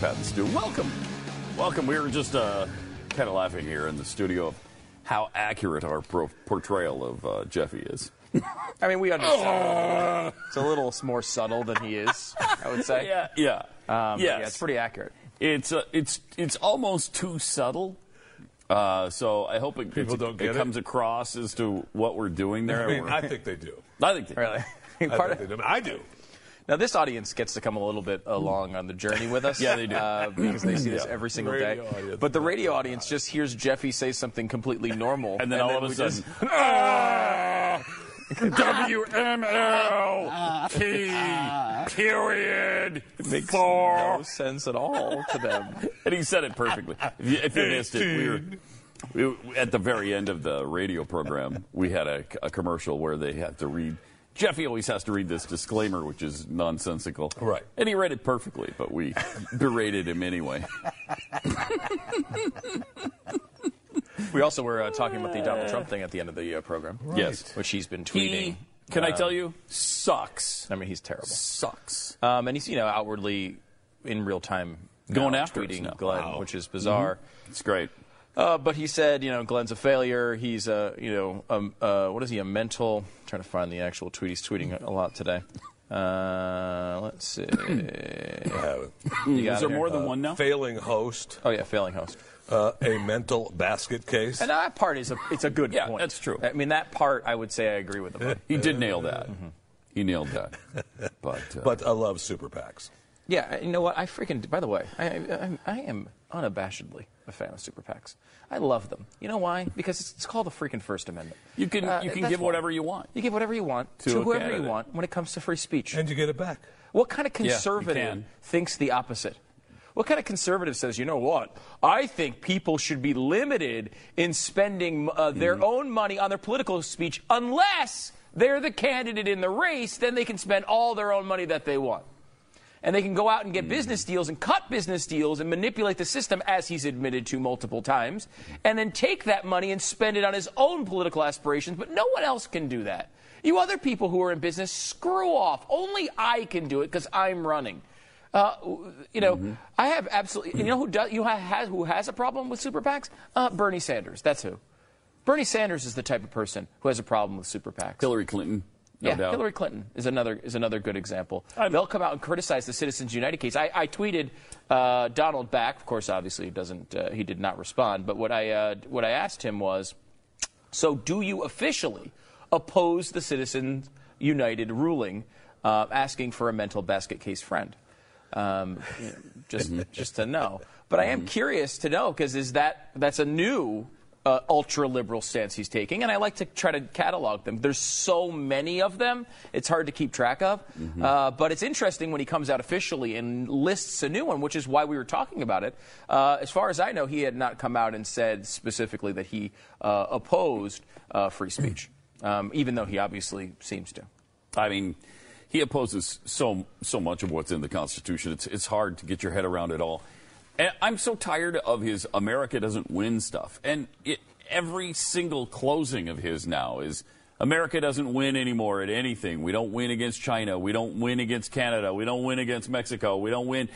Pat and Stu. Welcome, welcome. We were just uh, kind of laughing here in the studio of how accurate our pro- portrayal of uh, Jeffy is. I mean, we understand. it's a little more subtle than he is, I would say. Yeah, yeah, Um, yes. yeah, it's pretty accurate. It's uh, it's it's almost too subtle. Uh, so I hope it, People don't get it? comes across as to what we're doing there. I mean, I think they do. I think they- Really. I, Part think of- they do. I do. Now, this audience gets to come a little bit along on the journey with us. Yeah, they do. Uh, because they see this Yeah. every single Radio day. audience. But the radio audience just hears Jeffy say something completely normal. and then all of a sudden, just- ah, period makes four. no sense at all to them. And he said it perfectly. If you, if you missed it, we were, we, at the very end of the radio program, we had a, a commercial where they had to read. Jeffy always has to read this disclaimer, which is nonsensical. Right. And he read it perfectly, but we berated him anyway. We also were uh, talking about the Donald Trump thing at the end of the uh, program. Yes. Which he's been tweeting. He, can I uh, tell you, sucks. I mean, he's terrible. Sucks. Um, and he's, you know, outwardly in real time Going now after us tweeting now. Glenn, Wow. which is bizarre. It's great. Uh, but he said, you know, Glenn's a failure. He's a, you know, um, uh, what is he? A mental. trying to find the actual tweet. He's tweeting a lot today. Uh, let's see. I. You got Is there here. more than one now? Failing host, Oh yeah, failing host. uh, a mental basket case. And that part is a, it's a good Yeah, point. that's true. I mean, that part I would say I agree with him. on. He did nail that. He nailed that. But, uh, But I love super PACs. Yeah, you know what? I freaking. By the way, I, I, I am unabashedly a fan of super PACs. I love them. You know why? Because it's, it's called the freaking First Amendment. you can Uh, you can that's give why. whatever you want. You give whatever you want To to, whoever candidate. you want when it comes to free speech. And you get it back. what kind of conservative can. thinks the opposite? What kind of conservative says, you know what? I think people should be limited in spending uh, their Mm-hmm. own money on their political speech unless they're the candidate in the race, then they can spend all their own money that they want. And they can go out and get business deals and cut business deals and manipulate the system, as he's admitted to multiple times, and then take that money and spend it on his own political aspirations. But no one else can do that. You other people who are in business, screw off. Only I can do it because I'm running. Uh, you know, I have absolutely. You know who does? You have, who has a problem with super PACs? Uh, Bernie Sanders. That's who. Bernie Sanders is the type of person who has a problem with super PACs. Hillary Clinton no yeah, doubt. Hillary Clinton is another is another good example. They'll come out and criticize the Citizens United case. I, I tweeted uh, Donald back. Of course, obviously, he doesn't. Uh, he did not respond. But what I uh, what I asked him was, so do you officially oppose the Citizens United ruling, uh, asking for a mental basket case friend? Um, just just to know. But I am curious to know because is that that's a new uh, ultra liberal stance he's taking, and I like to try to catalog them. There's so many of them; it's hard to keep track of. Uh, but it's interesting when he comes out officially and lists a new one, which is why we were talking about it. Uh, as far as I know, he had not come out and said specifically that he uh, opposed uh, free speech, um, even though he obviously seems to. I mean, he opposes so so much of what's in the Constitution. It's it's hard to get your head around it all. I'm so tired of his America doesn't win stuff. And it, every single closing of his now is America doesn't win anymore at anything. We don't win against China. We don't win against Canada. We don't win against Mexico. We don't win.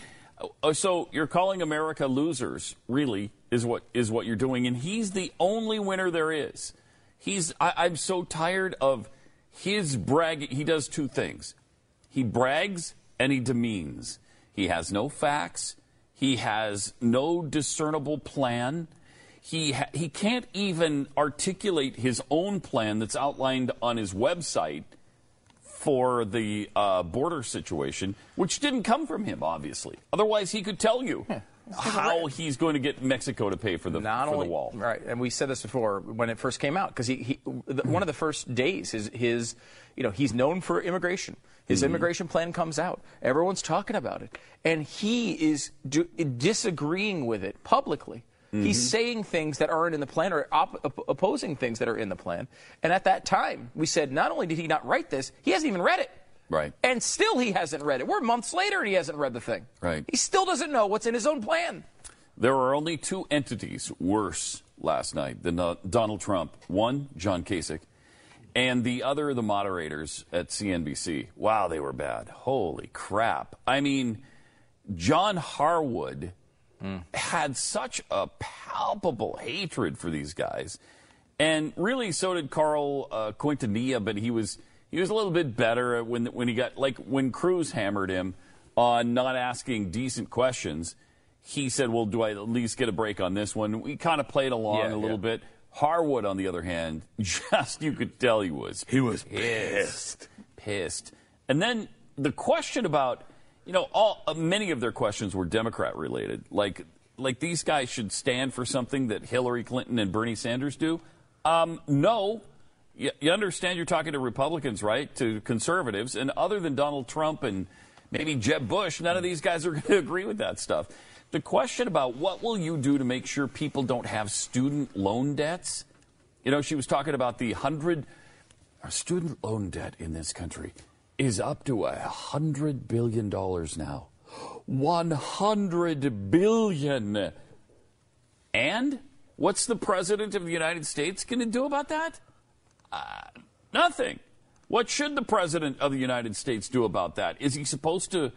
Uh, So you're calling America losers, really, is what is what you're doing. And he's the only winner there is. He's. I, I'm so tired of his brag. He does two things. He brags and he demeans. He has no facts. He has no discernible plan. He ha- he can't even articulate his own plan that's outlined on his website for the uh, border situation, which didn't come from him, obviously. Otherwise, he could tell you how he's going to get Mexico to pay for the not for only, the wall. Right, and we said this before when it first came out because he, he the, one of the first days his his you know he's known for immigration. His Mm-hmm. immigration plan comes out. Everyone's talking about it, and he is do, disagreeing with it publicly. Mm-hmm. He's saying things that aren't in the plan or op- op- opposing things that are in the plan. And at that time, we said not only did he not write this, he hasn't even read it. Right. And still he hasn't read it. We're months later and he hasn't read the thing. Right. He still doesn't know what's in his own plan. There are only two entities worse last night than uh, Donald Trump. One, John Kasich, and the other, the moderators at CNBC. Wow, they were bad. Holy crap. I mean, John Harwood had such a palpable hatred for these guys. And really, so did Carl uh, Quintanilla, but he was he was a little bit better when when he got like when Cruz hammered him on not asking decent questions. He said, "Well, do I at least get a break on this one?" We kind of played along Yeah, a little yeah. bit. Harwood, on the other hand, just you could tell he was He was pissed, pissed. And then the question about, you know, all uh, many of their questions were Democrat related, like like these guys should stand for something that Hillary Clinton and Bernie Sanders do. Um, no, you, you understand you're talking to Republicans, right? To conservatives, and other than Donald Trump and maybe Jeb Bush, none of these guys are going to agree with that stuff. The question about what will you do to make sure people don't have student loan debts? You know, she was talking about the hundred our student loan debt in this country is up to a hundred billion dollars now. One hundred billion. And what's the president of the United States going to do about that? Nothing. What should the president of the United States do about that? Is he supposed to?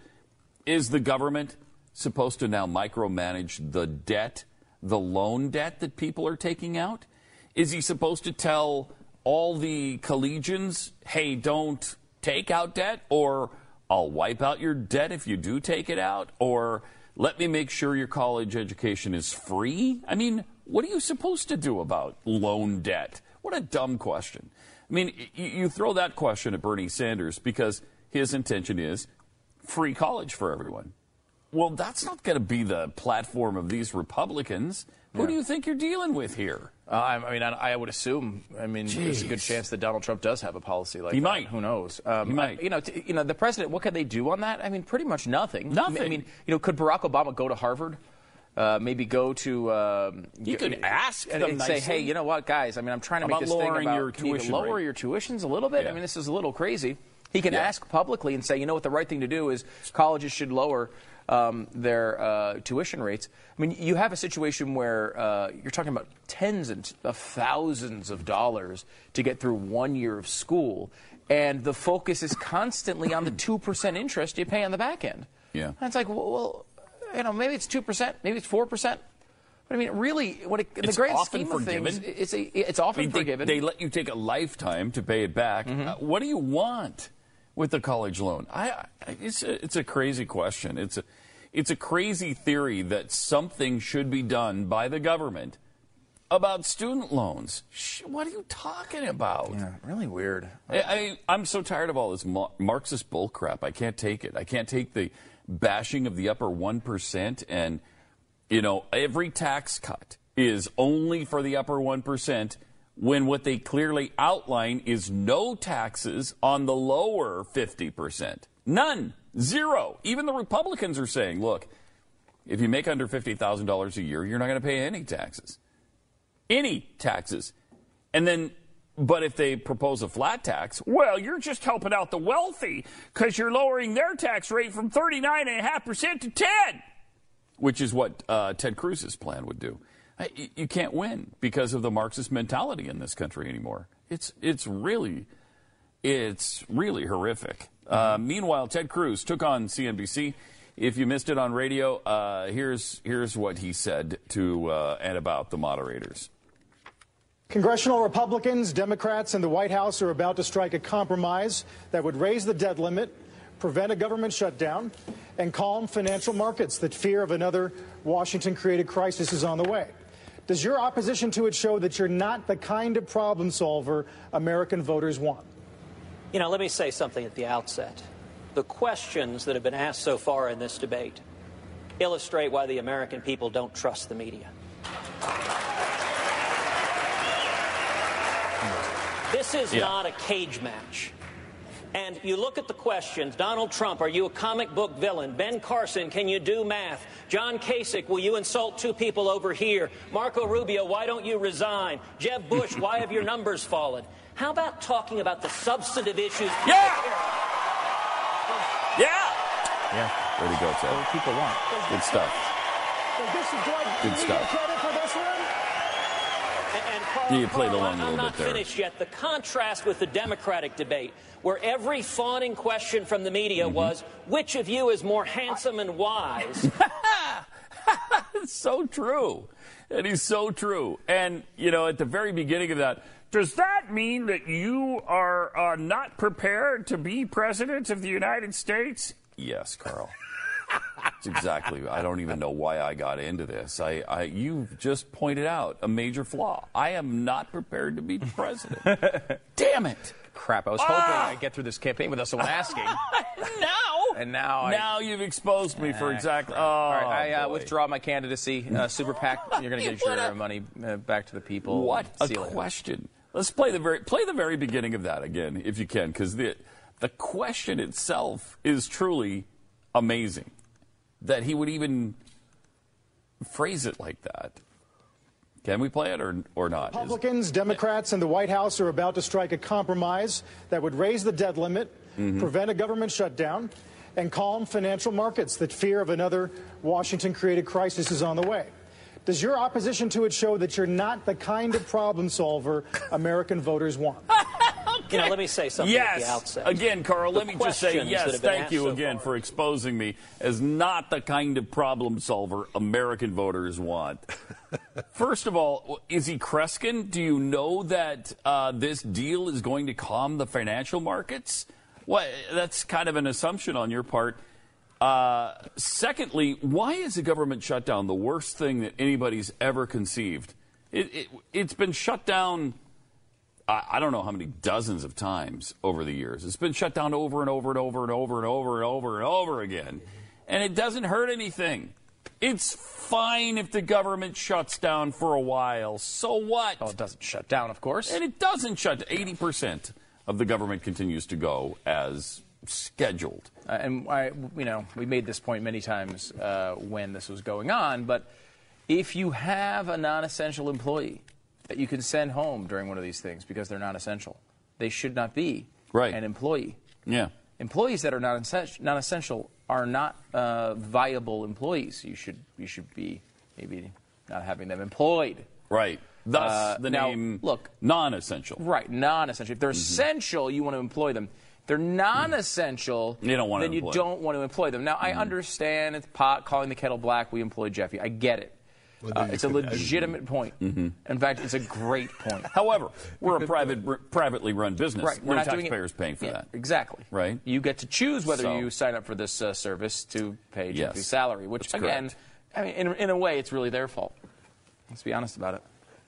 Is the government supposed to now micromanage the debt, the loan debt that people are taking out? Is he supposed to tell all the collegians, hey, don't take out debt, or I'll wipe out your debt if you do take it out, or let me make sure your college education is free? I mean, what are you supposed to do about loan debt? What a dumb question. I mean, you, throw that question at Bernie Sanders because his intention is free college for everyone. Well, that's not going to be the platform of these Republicans. Who do you think you're dealing with here? Uh, I, I mean, I, I would assume. I mean, there's a good chance that Donald Trump does have a policy like He that. might. Who knows? Um, He might. I- you know, t- you know, the president. What could they do on that? I mean, pretty much nothing. Nothing. I mean, you know, could Barack Obama go to Harvard? Uh, maybe go to. Um, g- could ask and, them and say, "Hey, you know what, guys? I mean, I'm trying to How make about this thing about your can you lower rate?" your tuitions a little bit. Yeah. I mean, this is a little crazy. He can Yeah. ask publicly and say, you know what, the right thing to do is colleges should lower um, their uh, tuition rates. I mean, you have a situation where uh, you're talking about tens and of thousands of dollars to get through one year of school, and the focus is constantly on the two percent interest you pay on the back end. Yeah. and it's like, well, well you know, maybe it's two percent, maybe it's four percent. But I mean, really, what it, the It's grand often scheme of forgiven. things, it's a, it's I often mean, they, forgiven. they let you take a lifetime to pay it back. Mm-hmm. Uh, what do you want with the college loan? I, I it's a, it's a crazy question. It's a it's a crazy theory that something should be done by the government about student loans. What are you talking about? yeah, really weird. I, I, I'm so tired of all this Mar- Marxist bullcrap. I can't take it. I can't take the bashing of the upper 1% and, you know, every tax cut is only for the upper 1% when what they clearly outline is no taxes on the lower 50%. None. Zero. Even the Republicans are saying, look, if you make under $50,000 a year, you're not going to pay any taxes any taxes. And then, but if they propose a flat tax, well, you're just helping out the wealthy because you're lowering their tax rate from 39.5% to 10, which is what uh, Ted Cruz's plan would do. You can't win because of the Marxist mentality in this country anymore. It's, it's really, it's really horrific. Uh, meanwhile, Ted Cruz took on CNBC. If you missed it on radio, uh, here's here's what he said to uh, and about the moderators. Congressional Republicans, Democrats, and the White House are about to strike a compromise that would raise the debt limit, prevent a government shutdown, and calm financial markets that fear of another Washington created crisis is on the way. Does your opposition to it show that you're not the kind of problem solver American voters want? You know, let me say something at the outset. The questions that have been asked so far in this debate illustrate why the American people don't trust the media. This is Yeah. not a cage match. And you look at the questions Donald Trump, are you a comic book villain? Ben Carson, can you do math? John Kasich, will you insult two people over here? Marco Rubio, why don't you resign? Jeb Bush, why have your numbers fallen? How about talking about the substantive issues? Yeah. Yeah, Yeah, way to go, what Ted. people want. Good stuff. Does this, do I, Good stuff. get credit for this one? And, and Carl, Yeah, you played along a I'm little not bit there. finished yet. The contrast with the Democratic debate, where every fawning question from the media Mm-hmm. was, which of you is more handsome and wise? It's so true. And he's so true. And, you know, at the very beginning of that, does that mean that you are uh, not prepared to be president of the United States? Yes, Carl. That's exactly. I don't even know why I got into this. I, I, you've just pointed out a major flaw. I am not prepared to be president. Damn it! Crap, I was hoping Ah! I'd get through this campaign without someone asking. now, And now I- now you've exposed me for exactly. Oh, All right, I uh, withdraw my candidacy. Uh, Super PAC, you're going to get your a- money uh, back to the people. What a you question! Let's play the very play the very beginning of that again, if you can, because the the question itself is truly amazing. That he would even phrase it like that. Can we play it or or not? Republicans, Democrats, and the White House are about to strike a compromise that would raise the debt limit, mm-hmm. prevent a government shutdown, and calm financial markets that fear of another Washington created crisis is on the way. Does your opposition to it show that you're not the kind of problem solver American voters want? You know, let me say something at the Yes. outset. Again, Carl, The let me just say yes. Thank you so again far. for exposing me as not the kind of problem solver American voters want. First of all, is he Kreskin? Do you know that uh, this deal is going to calm the financial markets? Well, that's kind of an assumption on your part. Uh, secondly, why is a government shutdown the worst thing that anybody's ever conceived? It, it, it's been shut down. I I don't know how many dozens of times over the years. It's been shut down over and over and over and over and over and over and over again. And it doesn't hurt anything. It's fine if the government shuts down for a while. So what? Well, it doesn't shut down, of course. And it doesn't shut. 80% of the government continues to go as scheduled. Uh, and I, you know, we made this point many times uh, when this was going on. But if you have a non-essential employee that you can send home during one of these things because they're not essential. they should not be Right. an employee. Yeah. Employees that are not essential are not uh, viable employees. You should you should be maybe not having them employed. Right. Thus Uh, the now, name look. non-essential. Right, non-essential. If they're essential, you want to employ them. If they're non-essential, You don't want to then you employ don't want to employ them. Now, I understand it's pot calling the kettle black. We employ Jeffy. I get it. Whether Uh, it's a legitimate point. Mm-hmm. In fact, it's a great point. However, we're a private, r- privately run business. Right, we're no not doing it- taxpayers paying for Yeah, that. Exactly. Right. You get to choose whether So- you sign up for this uh, service to pay Yes, Jeffrey's salary, which that's again, correct. I mean, in, in a way, it's really their fault. Let's be honest about it.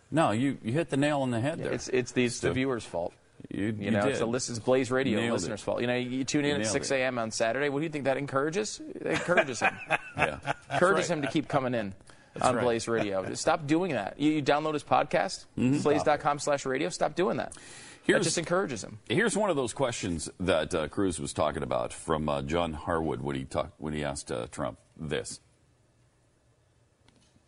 No, you, you hit the nail on the head there. It's it's the, it's the viewers' fault. You, You, know, it's did. the list is Blaze Radio Nailed listeners' it. fault. You know, you tune in You at 6 a.m. on Saturday. What do you think that encourages? It encourages him. Yeah. encourages right. him to keep coming in on right. Blaze Radio. Stop doing that. You, you download his podcast, blaze.com slash radio. Stop doing that. that Mm-hmm. Here's- just encourages him. Here's one of those questions that uh, Cruz was talking about from uh, John Harwood when he talked when he asked uh, Trump this.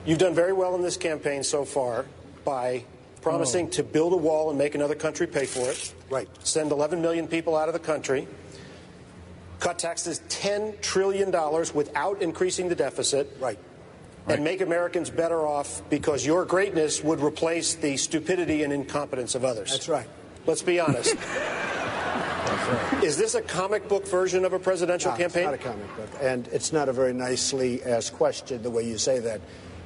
You've done very well in this campaign so far by promising to build a wall and make another country pay for it. Right. Send 11 million people out of the country. Cut taxes $10 trillion without increasing the deficit. Right. And make Americans better off because your greatness would replace the stupidity and incompetence of others. That's right. Let's be honest. Is this a comic book version of a presidential No, campaign? It's not a comic book, and it's not a very nicely asked question the way you say that.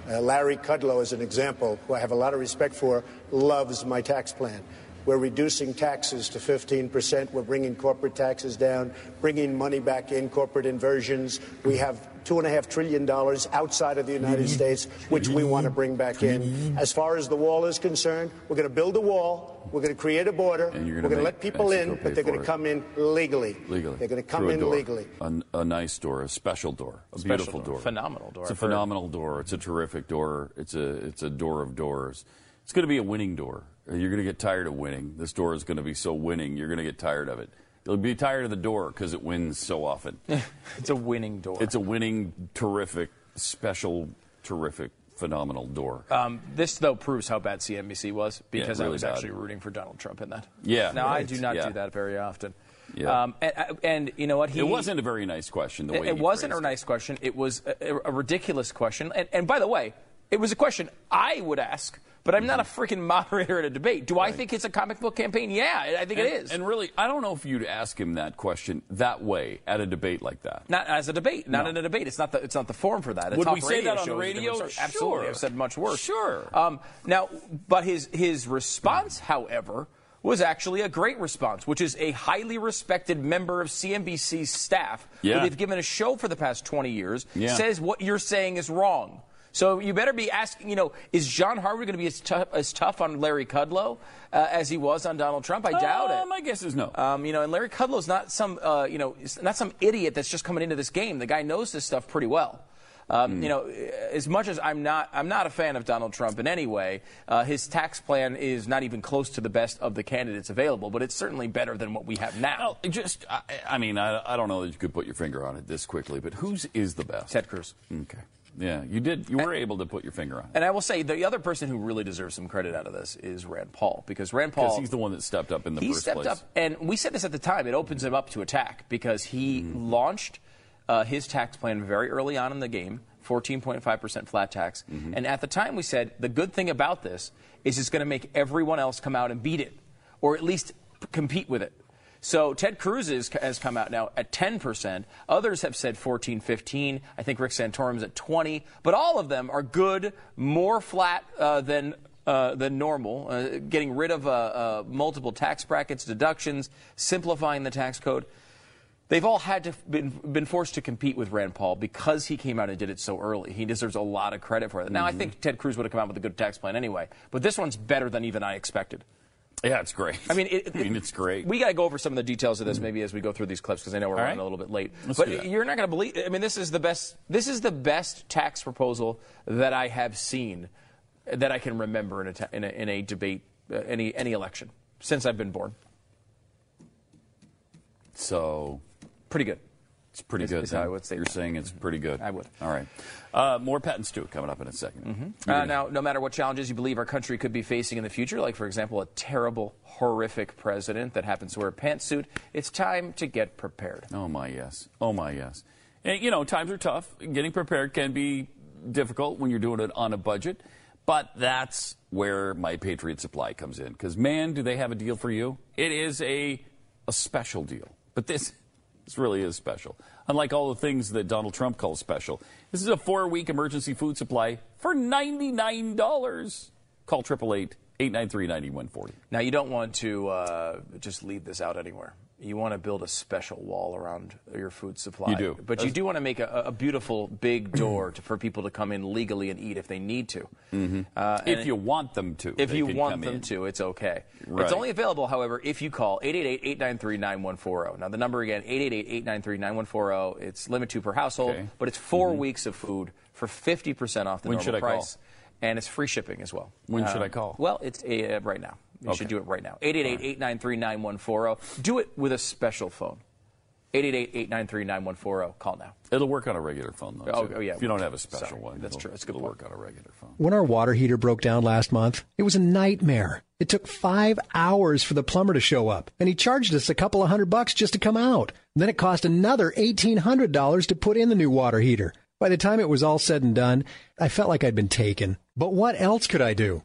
Uh, Larry Kudlow, as an example, who I have a lot of respect for, loves my tax plan. We're reducing taxes to 15%. We're bringing corporate taxes down, bringing money back in, corporate inversions. We have $2.5 trillion outside of the United States, which we want to bring back in. As far as the wall is concerned, we're going to build a wall. We're going to create a border. And you're we're gonna going to make let people Mexico in, pay but they're going for to it. come in legally. Legally. They're going to come Through a in door. legally. A, a nice door, a special door, a Special beautiful door. door. Phenomenal door, It's a I've heard. phenomenal door. It's a terrific door. It's a it's a door of doors. It's going to be a winning door. You're going to get tired of winning. This door is going to be so winning. You're going to get tired of it. You'll be tired of the door because it wins so often. It's a winning door. it's a winning, terrific, special, terrific, phenomenal door. Um, this, though, proves how bad CNBC was because I really was bad. actually rooting for Donald Trump in that. Yeah, Now, I do not Yeah. do that very often. Yeah. Um, and, and you know what? He, it wasn't a very nice question. The way It, it wasn't a nice question. It was a, a ridiculous question. And, and by the way, it was a question I would ask, but I'm not a freaking moderator at a debate. Do I think it's a comic book campaign? Yeah, I think and, it is. And really, I don't know if you'd ask him that question that way at a debate like that. not as a debate, not No. in a debate. It's not the it's not the forum for that. A Would we say that on the show is a radio? story. Absolutely, Sure. I've said much worse. Sure. Um, now, but his his response, however, was actually a great response, which is a highly respected member of CNBC's staff, Yeah. who they've given a show for the past 20 years, Yeah. says what you're saying is wrong. So you better be asking, you know, is John Harwood going to be as tough, as tough on Larry Kudlow uh, as he was on Donald Trump? I doubt Uh, it. My guess is no. Um, you know, and Larry Kudlow's not some, uh, you know, not some idiot that's just coming into this game. The guy knows this stuff pretty well. Um, Hmm. You know, as much as I'm not, I'm not a fan of Donald Trump in any way. Uh, his tax plan is not even close to the best of the candidates available, but it's certainly better than what we have now. Well, just, I, I mean, I, I don't know that you could put your finger on it this quickly, but whose is the best? Ted Cruz. Okay. Yeah, you did. You were able to put your finger on it. And I will say the other person who really deserves some credit out of this is Rand Paul because Rand Paul Because he's the one that stepped up in the he first stepped place. up, and we said this at the time. It opens him up to attack because he Mm-hmm. launched uh, his tax plan very early on in the game, 14.5% flat tax. Mm-hmm. And at the time, we said the good thing about this is it's going to make everyone else come out and beat it, or at least compete with it. So Ted Cruz is, has come out now at 10%. Others have said 14, 15. I think Rick Santorum's at 20. But all of them are good, more flat uh, than uh, than normal, uh, getting rid of uh, uh, multiple tax brackets, deductions, simplifying the tax code. They've all had to been, been forced to compete with Rand Paul because he came out and did it so early. He deserves a lot of credit for it. Now, I think Ted Cruz would have come out with a good tax plan anyway, but this one's better than even I expected. Yeah, it's great. I mean, it, I mean, it's great. We got to go over some of the details of this maybe as we go through these clips because I know we're All running right. a little bit late. Let's but you're not going to believe. I mean, this is the best. This is the best tax proposal that I have seen that I can remember in a ta- in a, in a debate, uh, any any election since I've been born. so Pretty good. It's pretty Is- good. is how I would say You're saying it's pretty good. I would. All right. Uh, more Pat and Stu coming up in a 2nd Mm-hmm. Uh, now, no matter what challenges you believe our country could be facing in the future, like, for example, a terrible, horrific president that happens to wear a pantsuit, it's time to get prepared. Oh my yes. Oh my yes. And you know, times are tough. Getting prepared can be difficult when you're doing it on a budget, but that's where my Patriot Supply comes in. Because man, do they have a deal for you? It is a a special deal. But this This really is special. Unlike all the things that Donald Trump calls special. This is a four week emergency food supply for $99. Call 888 893 9140. Now, you don't want to uh, just leave this out anywhere. You want to build a special wall around your food supply. You do. But you do want to make a, a beautiful big door to, for people to come in legally and eat if they need to. Mm-hmm. Uh, if you want them to. If you want them in. to, it's okay. Right. It's only available, however, if you call 888-893-9140. Now, the number again, 888-893-9140. It's limit two per household, Okay. but it's 4 weeks of food for 50% off the When normal should I call? Price. And it's free shipping as well. When should Um, I call? Well, it's uh, right now. You Okay. should do it right now. 888-893-9140. Do it with a special phone. 888-893-9140. Call now. It'll work on a regular phone, though. Oh, too. oh, yeah. If you don't have a special Sorry. one, That's it'll- true. It's a good it'll point. work on a regular phone. When our water heater broke down last month, it was a nightmare. It took five hours for the plumber to show up, and he charged us a couple of hundred bucks just to come out. then it cost another $1,800 to put in the new water heater. By the time it was all said and done, I felt like I'd been taken. But what else could I do?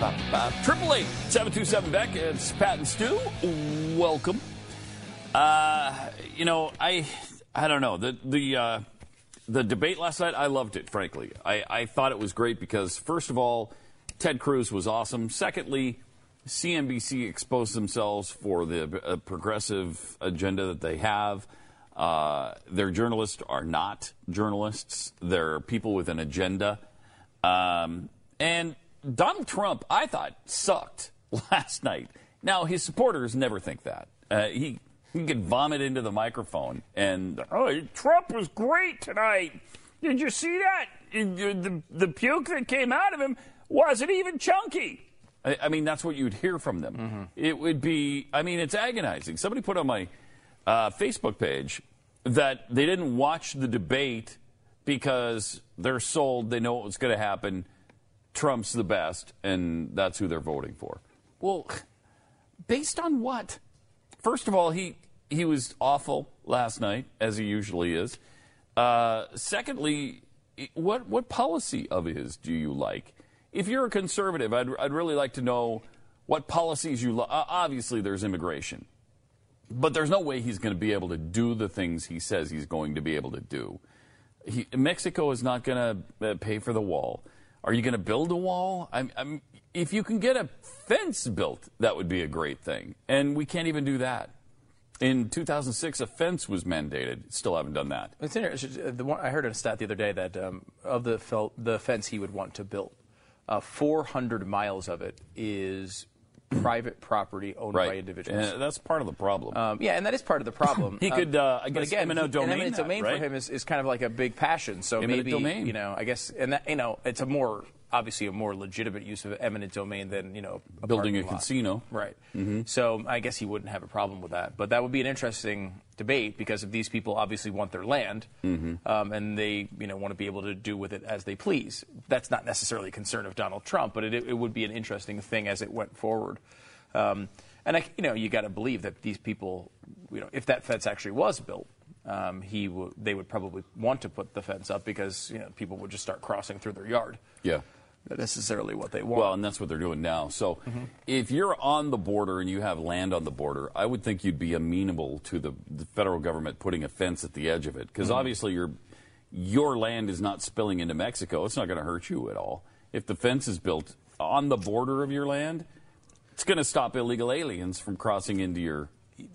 Triple eight seven two seven Beck. It's Pat and Stu. Welcome. Uh, you know, I I don't know the the uh, the debate last night. I loved it. Frankly, I I thought it was great because first of all, Ted Cruz was awesome. Secondly, CNBC exposed themselves for the uh, progressive agenda that they have. Uh, their journalists are not journalists. They're people with an agenda. Um, and Donald Trump, I thought, sucked last night. Now, his supporters never think that. Uh, he, he can vomit into the microphone and, oh, Trump was great tonight. Did you see that? The, the puke that came out of him wasn't even chunky. I, I mean, that's what you'd hear from them. It would be, I mean, it's agonizing. Somebody put on my uh, Facebook page that they didn't watch the debate because they're sold, they know what was going to happen. Trump's the best, and that's who they're voting for. Well, based on what? First of all, he he was awful last night, as he usually is. Uh, secondly, what what policy of his do you like? If you're a conservative, I'd I'd really like to know what policies you like. Obviously, there's immigration, but there's no way he's going to be able to do the things he says he's going to be able to do. He, Mexico is not going to uh, pay for the wall. Are you going to build a wall? I'm, I'm, if you can get a fence built, that would be a great thing. And we can't even do that. In 2006, a fence was mandated. Still haven't done that. It's interesting. The one, I heard a stat the other day that um, of the fel- the fence he would want to build, uh, 400 miles of it is private property owned by individuals. And that's part of the problem. Um, yeah, and that is part of the problem. He could, uh, I guess, again, eminent domain eminent that, domain right? for him is, is kind of like a big passion. So Eminent maybe domain. you know, I guess, and that you know, it's a more obviously a more legitimate use of eminent domain than you know a Building a lot. casino. Right. Mhm. So I guess he wouldn't have a problem with that. But that would be an interesting debate because if these people obviously want their land Mm-hmm. um, and they you know want to be able to do with it as they please. That's not necessarily a concern of Donald Trump, but it, it would be an interesting thing as it went forward. Um, and I, you know, you got to believe that these people, you know, if that fence actually was built, um, he w- they would probably want to put the fence up because you know people would just start crossing through their yard. Yeah. Necessarily what they want. Well, and that's what they're doing now. So if you're on the border and you have land on the border, I would think you'd be amenable to the, the federal government putting a fence at the edge of it. Because Mhm. obviously your, your land is not spilling into Mexico. It's not going to hurt you at all. If the fence is built on the border of your land, it's going to stop illegal aliens from crossing into your.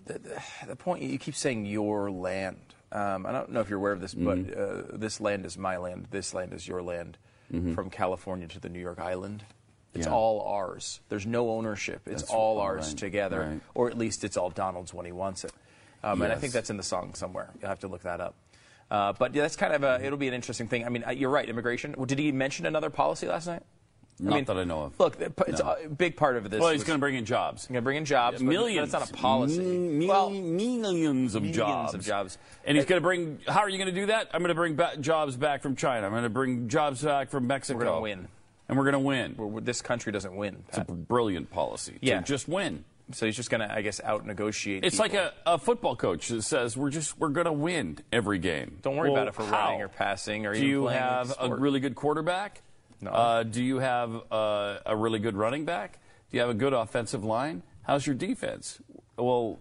the, the, the point you keep saying your land. Um, I don't know if you're aware of this, but Mm-hmm. uh, this land is my land. This land is your land. From California to the New York Island, it's Yeah. all ours. There's no ownership. It's That's all ours right, together, right. or at least it's all Donald's when he wants it. Um, And I think that's in the song somewhere. You'll have to look that up. Uh, but yeah, that's kind of a. It'll be an interesting thing. I mean, you're right. Immigration. Well, Did he mention another policy last night? Not that I know of. Look, it's No. a big part of this. Well, he's going to bring in jobs. He's going to bring in jobs, but- millions. But it's not a policy. Mm, well, millions of millions jobs. of jobs. And he's going to bring. How are you going to do that? I'm going to bring ba- jobs back from China. I'm going to bring jobs back from Mexico. We're gonna win. And we're going to win. We're- this country doesn't win. It's a brilliant policy. to Yeah. just win. So he's just going to, I guess, out negotiate. It's like a, a football coach that says we're just we're going to win every game. Don't worry Well, about it for running or passing or Do you have a really good quarterback? No. Uh, do you have uh, a really good running back? Do you have a good offensive line? How's your defense? Well,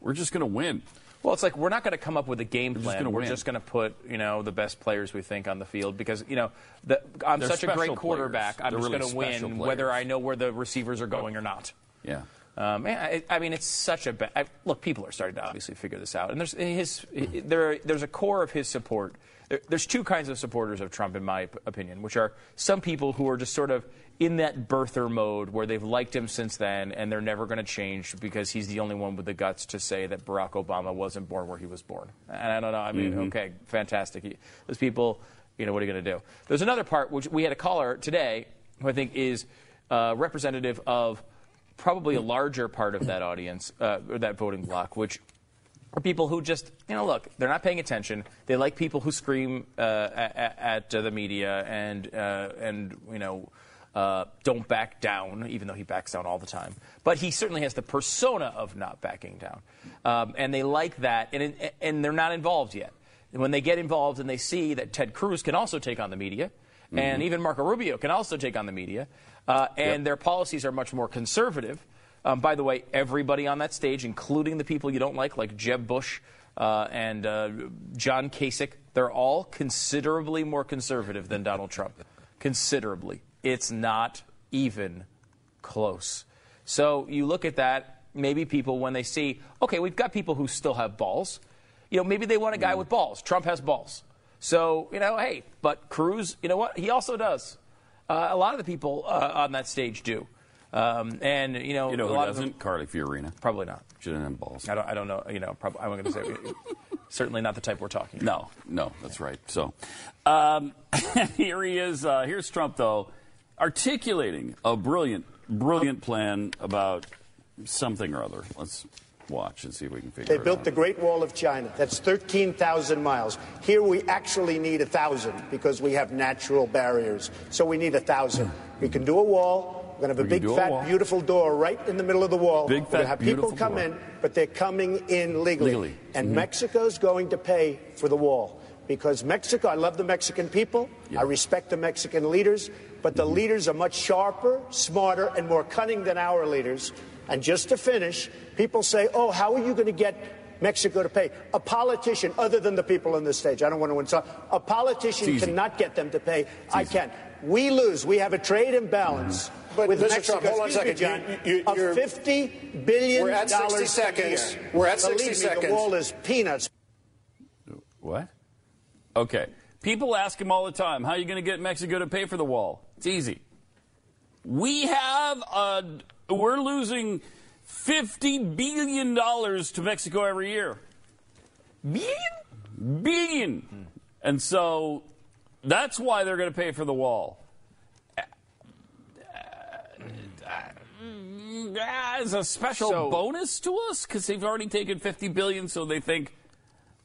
we're just going to win. Well, it's like we're not going to come up with a game just plan. gonna We're just going to put you know the best players we think on the field because you know the, I'm They're such a great quarterback. players. I'm They're just really going to win players. whether I know where the receivers are going or not. Yeah. Um, I, I mean, it's such a ba- I, look. People are starting to obviously figure this out, and there's his there. There's a core of his support. There, there's two kinds of supporters of Trump, in my opinion, which are some people who are just sort of in that birther mode where they've liked him since then, and they're never going to change because he's the only one with the guts to say that Barack Obama wasn't born where he was born. And I don't know. I mean, okay, fantastic. He, those people, you know, what are you going to do? There's another part which we had a caller today who I think is uh, representative of probably a larger part of that audience, uh, or that voting bloc, which are people who just, you know, look, they're not paying attention. They like people who scream uh, at, at uh, the media and, uh, and you know, uh, don't back down, even though he backs down all the time. But he certainly has the persona of not backing down. Um, and they like that, and, and they're not involved yet. And when they get involved and they see that Ted Cruz can also take on the media, and even Marco Rubio can also take on the media, uh, and their policies are much more conservative. Um, by the way, everybody on that stage, including the people you don't like, like Jeb Bush uh, and uh, John Kasich, they're all considerably more conservative than Donald Trump. Considerably. It's not even close. So you look at that, maybe people, when they see, okay, we've got people who still have balls, you know, maybe they want a guy with balls. Trump has balls. So, you know, hey, but Cruz, you know what? He also does. Uh, a lot of the people uh, on that stage do. Um, and, you know, You know a who lot doesn't? of them, Carly Fiorina. probably not. She didn't have balls. I don't, I don't know, you know, probably, I'm going to say, certainly not the type we're talking about. No, no, that's right. So um, here he is. Uh, here's Trump, though, articulating a brilliant, brilliant plan about something or other. Let's watch and see if we can figure it out They built the Great Wall of China. That's 13,000 miles. Here we actually need a 1,000 because we have natural barriers. So we need a 1,000. We can do a wall. We're going to have a We can big, a fat, wall. beautiful door right in the middle of the wall. Big, fat, have people come door. in, but they're coming in legally. Legally. Mm-hmm. Mexico's going to pay for the wall. Because Mexico, I love the Mexican people. Yeah. I respect the Mexican leaders. But the Mm-hmm. leaders are much sharper, smarter, and more cunning than our leaders. And just to finish, people say, oh, how are you going to get Mexico to pay? A politician, other than the people on this stage, I don't want to insult, a politician cannot get them to pay. I can. We lose. We have a trade imbalance. But with Mr. Mexico, Trump, hold on a excuse me, second. John, You- you- you're- fifty billion We're at 60 dollars a seconds. We're at 60 Believe me, seconds. The wall is peanuts. What? Okay. People ask him all the time, how are you going to get Mexico to pay for the wall? It's easy. We have a, we're losing $50 billion to Mexico every year. Billion? Billion. And so that's why they're going to pay for the wall. As a special So- bonus to us because they've already taken 50 billion, so they think,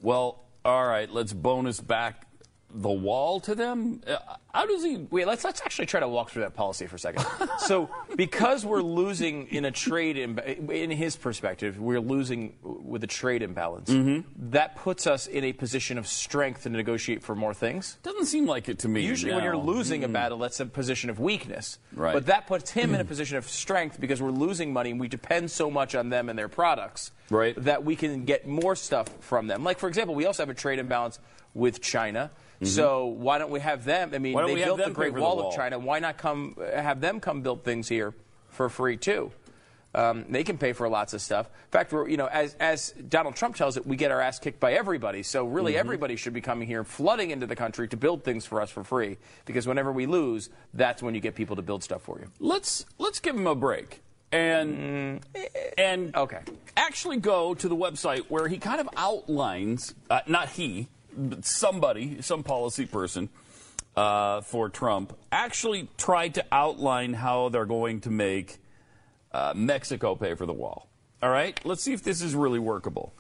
well, all right, let's bonus back the wall to them. Uh, how does he? Wait, let's let's actually try to walk through that policy for a second. so, because we're losing in a trade, imba- in his perspective, we're losing with a trade imbalance. Mm-hmm. That puts us in a position of strength to negotiate for more things. Doesn't seem like it to me. Usually, when you're losing a battle, that's a position of weakness. Right. But that puts him in a position of strength because we're losing money and we depend so much on them and their products Right. that we can get more stuff from them. Like, for example, we also have a trade imbalance with China. So why don't we have them? I mean, Mm-hmm. They built the Great for the Wall wall? of China. Why not come have them come build things here for free too? Um, they can pay for lots of stuff. In fact, we're, you know, as, as Donald Trump tells it, we get our ass kicked by everybody. So really, everybody should be coming here, flooding into the country to build things for us for free. Because whenever we lose, that's when you get people to build stuff for you. Let's let's give him a break and and Okay. actually go to the website where he kind of outlines, uh, not he, somebody, some policy person uh, for Trump, actually tried to outline how they're going to make uh, Mexico pay for the wall. All right, let's see if this is really workable.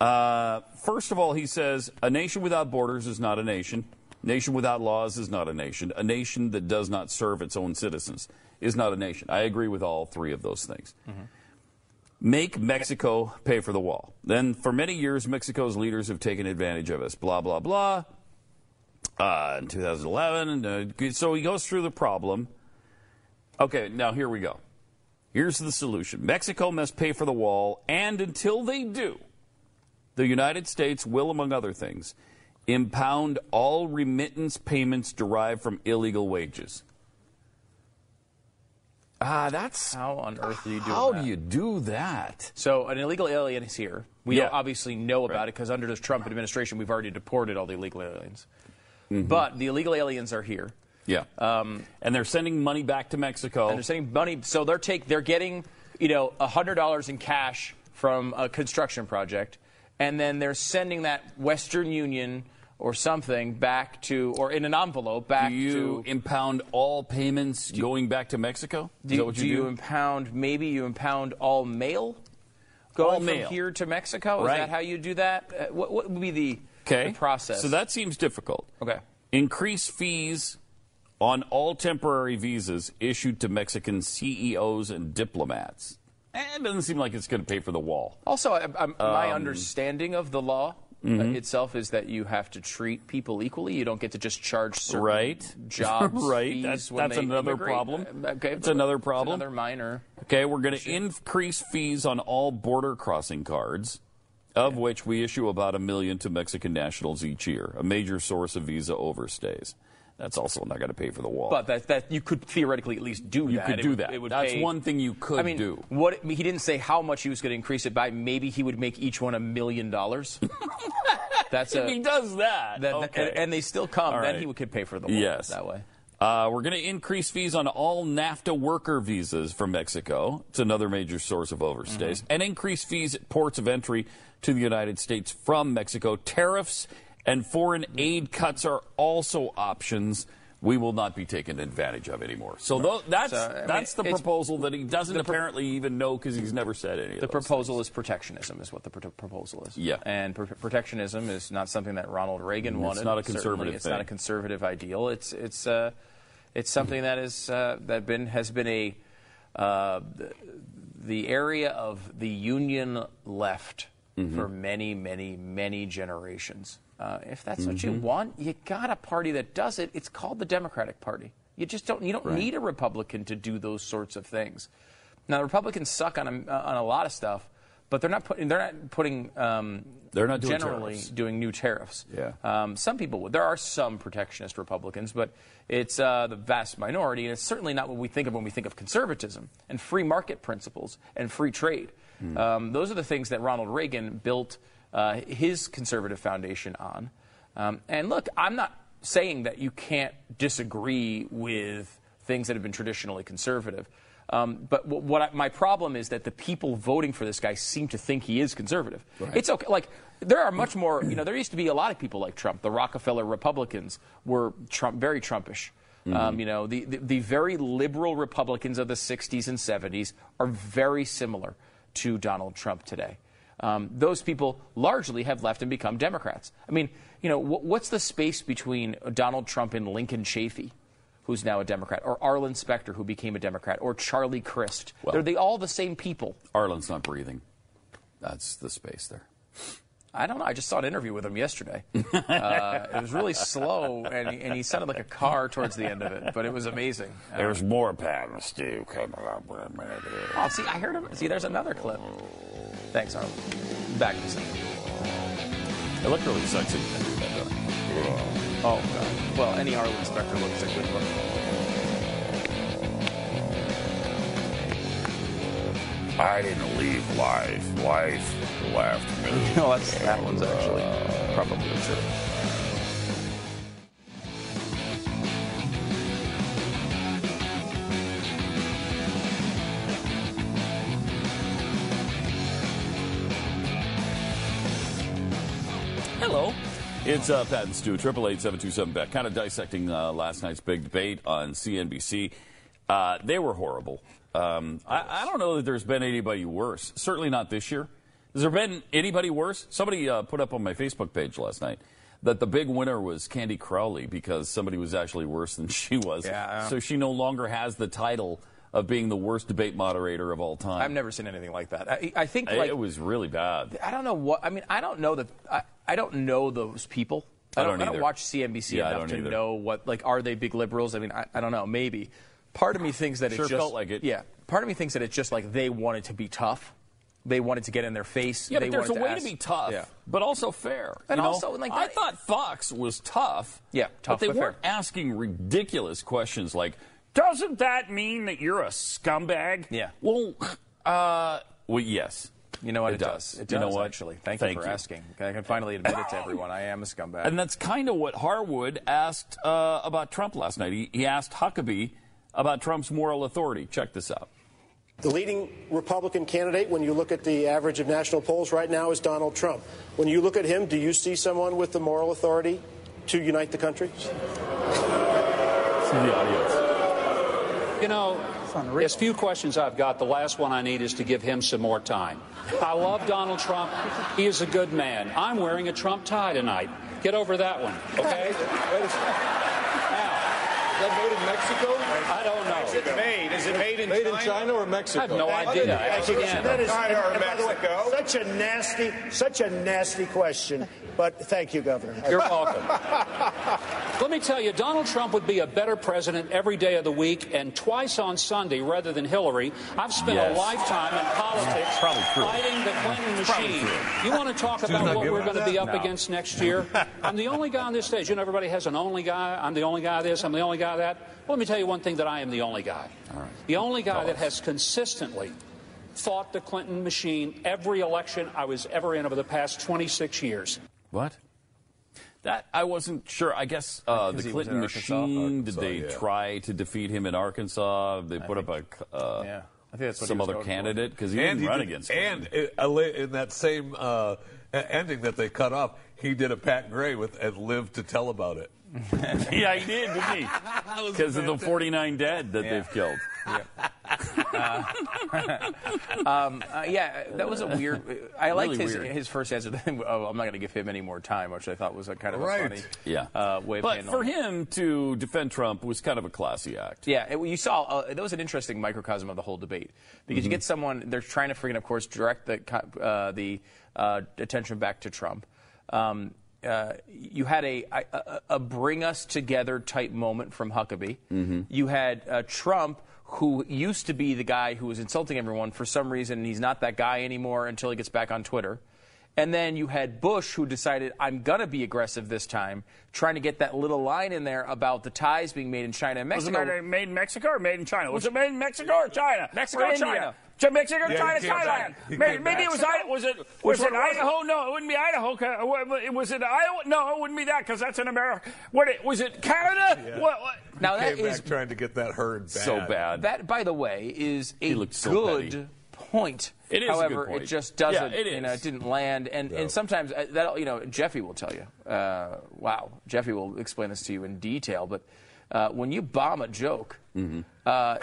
Uh, first of all, he says a nation without borders is not a nation. Nation without laws is not a nation. A nation that does not serve its own citizens is not a nation. I agree with all three of those things. Make Mexico pay for the wall. Then, for many years, Mexico's leaders have taken advantage of us. Blah, blah, blah. Uh, in 2011, uh, so he goes through the problem. Okay, now here we go. Here's the solution Mexico must pay for the wall, and until they do, the United States will, among other things, impound all remittance payments derived from illegal wages. Ah, that's How on earth do you do how that? do you do that? So an illegal alien is here. We Yeah. don't obviously know about it because under the Trump administration, we've already deported all the illegal aliens. But the illegal aliens are here. Yeah, um, and they're sending money back to Mexico. And they're sending money, so they're take they're getting you know hundred dollars in cash from a construction project, and then they're sending that Western Union or something back to or in an envelope back do you to. impound all payments going back to Mexico? Do, Is that what do you you impound maybe you impound all mail going All from mail. here to Mexico? Is that how you do that? Uh, what, what would be the, the process? So that seems difficult. Okay. Increase fees on all temporary visas issued to Mexican CEOs and diplomats. Eh, It doesn't seem like it's going to pay for the wall. Also, I, I, my Um, understanding of the law uh, Mhm. itself is that you have to treat people equally. You don't get to just charge certain Right. jobs Right. fees That's- that's another immigrate. problem. Uh, Okay, That's another problem. Another minor. Okay, we're going to increase fees on all border crossing cards, of which we issue about a million to Mexican nationals each year, a major source of visa overstays. That's also not going to pay for the wall. But that, that you could theoretically at least do You that. could It do would- that. it would That's pay- one thing you could I mean, do. What he didn't say how much he was going to increase it by. Maybe he would make each one a million dollars. That's if a, he does that, that- okay. and, and they still come. All Then right. he could pay for the wall yes. that way. Uh, we're going to increase fees on all NAFTA worker visas from Mexico. It's another major source of overstays. Mm-hmm. And increase fees at ports of entry to the United States from Mexico. Tariffs and foreign aid cuts are also options we will not be taken advantage of anymore. So tho- that's, So, I mean, that's the proposal that he doesn't pro- apparently even know because he's never said any of The proposal is protectionism, is what the pro- proposal is. Yeah. And pr- protectionism is not something that Ronald Reagan It's wanted. not a Certainly, conservative It's not a conservative ideal. It's it's uh, it's something that is uh, that been has been a uh, the, the area of the Union left Mm-hmm. for many, many, many generations. Uh, if that's what you Mhm. want, you got a party that does it. It's called the Democratic Party. You just don't. You don't Right. need a Republican to do those sorts of things. Now, the Republicans suck on a, on a lot of stuff, but they're not putting. They're not putting. Um, They're not doing generally tariffs. doing new tariffs. Yeah. Um, some people would. There are some protectionist Republicans, but it's uh, the vast minority, and it's certainly not what we think of when we think of conservatism and free market principles and free trade. Hmm. Um, those are the things that Ronald Reagan built uh, his conservative foundation on. Um, and look, I'm not saying that you can't disagree with things that have been traditionally conservative. Um, but what, what I, my problem is that the people voting for this guy seem to think he is conservative. It's okay. Like there are much more. You know, there used to be a lot of people like Trump. The Rockefeller Republicans were Trump, very Trumpish. Um, you know, the, the, the very liberal Republicans of the 60s and 70s are very similar to Donald Trump today. Um, those people largely have left and become Democrats. I mean, you know, wh- what's the space between Donald Trump and Lincoln Chafee, who's now a Democrat, or Arlen Specter, who became a Democrat, or Charlie Crist? Well- They're they all the same people. Arlen's not breathing. That's the space there. I don't know. I just saw an interview with him yesterday. Uh, it was really slow, and he, and he sounded like a car towards the end of it, but it was amazing. Uh, There's more Pat and Stu coming up with me. oh, see, I heard him. See, there's another clip. Thanks, Arlen. Back in a second. It looked really sexy. Oh, God. Well, any Arlen Specter looks a good look. I didn't leave life. Life left me. No, that's that one's actually probably true. Hello. It's uh, Pat and Stu, triple eight seven two seven back. Kind of dissecting uh, last night's big debate on CNBC. Uh, they were horrible. Um, I, I don't know that there's been anybody worse. Certainly not this year. Has there been anybody worse? Somebody uh, put up on my Facebook page last night that the big winner was Candy Crowley because somebody was actually worse than she was. Yeah. So she no longer has the title of being the worst debate moderator of all time. I've never seen anything like that. I, I think It- like it was really bad. I don't know what I mean. I don't know that I, I don't know those people. I I don't, don't I don't watch CNBC Yeah, I enough don't to either. know what like are they big liberals? I mean, I, I don't know. Maybe part of me thinks that Sure it's just felt like it. Yeah, part of me thinks that it's just like they wanted to be tough. They wanted to get in their face. Yeah, they but there's a wanted way ask- to be tough, Yeah. but also fair. And you know? also, like, I thought Fox was tough. Yeah, tough but they but weren't asking ridiculous questions like, "Doesn't that mean that you're a scumbag?" Yeah. Well, uh, well, yes. You know what? It It, does. does. It You does know what? actually. Thank, Thank you for you. asking. I can finally admit it to everyone. I am a scumbag. And that's kind of what Harwood asked uh, about Trump last night. He, he asked Huckabee about Trump's moral authority. Check this out. The leading Republican candidate, when you look at the average of national polls right now, is Donald Trump. When you look at him, do you see someone with the moral authority to unite the country? See the audience. You know, as few questions I've got, the last one I need is to give him some more time. I love Donald Trump. He is a good man. I'm wearing a Trump tie tonight. Get over that one, okay? Is that made in Mexico? I don't know. Is it made? Is it made in Made China? in China or I Mexico? have no idea. Again, That is, China or and way, Mexico? such a nasty, such a nasty question. But thank you, Governor. You're welcome. Let me tell you, Donald Trump would be a better president every day of the week and twice on Sunday rather than Hillary. I've spent Yes. a lifetime in politics fighting the Clinton machine. You want to talk about what we're going to be that? up against next year? I'm the only guy on this stage. You know, everybody has an only guy. I'm the only guy this. I'm the only guy that. Well, let me tell you one thing that I am the only guy. The only guy that has consistently fought the Clinton machine every election I was ever in over the past 26 years. What? That I wasn't sure. I guess uh, the Because he was Clinton in Arkansas? machine. Did they yeah. try to defeat him in Arkansas? They put up a uh, yeah, I think that's what some other candidate because he And didn't he run did- against. And Clinton. uh, in that same uh, ending that they cut off, he did a Pat Gray with and lived to tell about it. yeah, he did, didn't he? Because of the 49 dead that they've killed. Um, uh, yeah, that was a weird. I liked Really his weird. his first answer. oh, I'm not going to give him any more time, which I thought was a kind of Right. a funny Yeah. uh, way of but handling for it. him to defend Trump was kind of a classy act. Yeah, it, you saw uh, that was an interesting microcosm of the whole debate because you get someone they're trying to freaking, of course, direct the uh, the uh, attention back to Trump. Um, uh, you had a, a, a- a bring us together type moment from Huckabee. You had uh, Trump, who used to be the guy who was insulting everyone. For some reason, and he's not that guy anymore until he gets back on Twitter. And then you had Bush, who decided, I'm going to be aggressive this time, trying to get that little line in there about the ties being made in China and Mexico. made in Mexico or made in China? Was it made in Mexico or China? Mexico or India? Mexico, Yeah, China, you Thailand. Maybe, maybe it was Idaho. Was it was it was it? Idaho? No, it wouldn't be Idaho. 'cause- uh, what- Was it Iowa? No, it wouldn't be that because that's in America. What? it- Was it Canada? What, what? Now that Came is back trying to get that heard bad. So bad. that, by the way, is a He so good petty. point. It is a good However, point. it just doesn't. Yeah, it You know, it didn't land, and and sometimes uh, that you know, Jeffy will tell you. Uh, wow, Jeffy will explain this to you in detail. But uh, when you bomb a joke. Mm-hmm. Uh,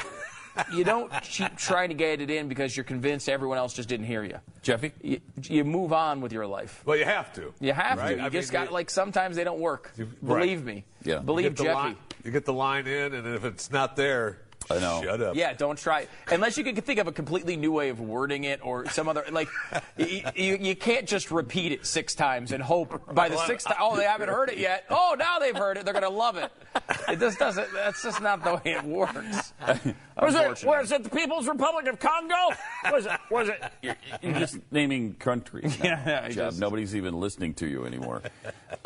you don't keep trying to get it in because you're convinced everyone else just didn't hear you. Jeffy? You, you move on with your life. Well, you have to. You have right? to. You I just mean, got you- like sometimes they don't work. right. Believe me. Yeah. Believe get Jeffy. line- you get the line in, and if it's not there, I know. shut up. Yeah, don't try. Unless you can think of a completely new way of wording it or some other like, you, you, you can't just repeat it six times and hope by the sixth time. Oh, they haven't heard it yet. Oh, now they've heard it. They're gonna love it. It just doesn't. That's just not the way it works. Was it, was it the People's Republic of Congo? Was it? Was it? You're, you're just naming countries. now, Yeah, just- Nobody's even listening to you anymore.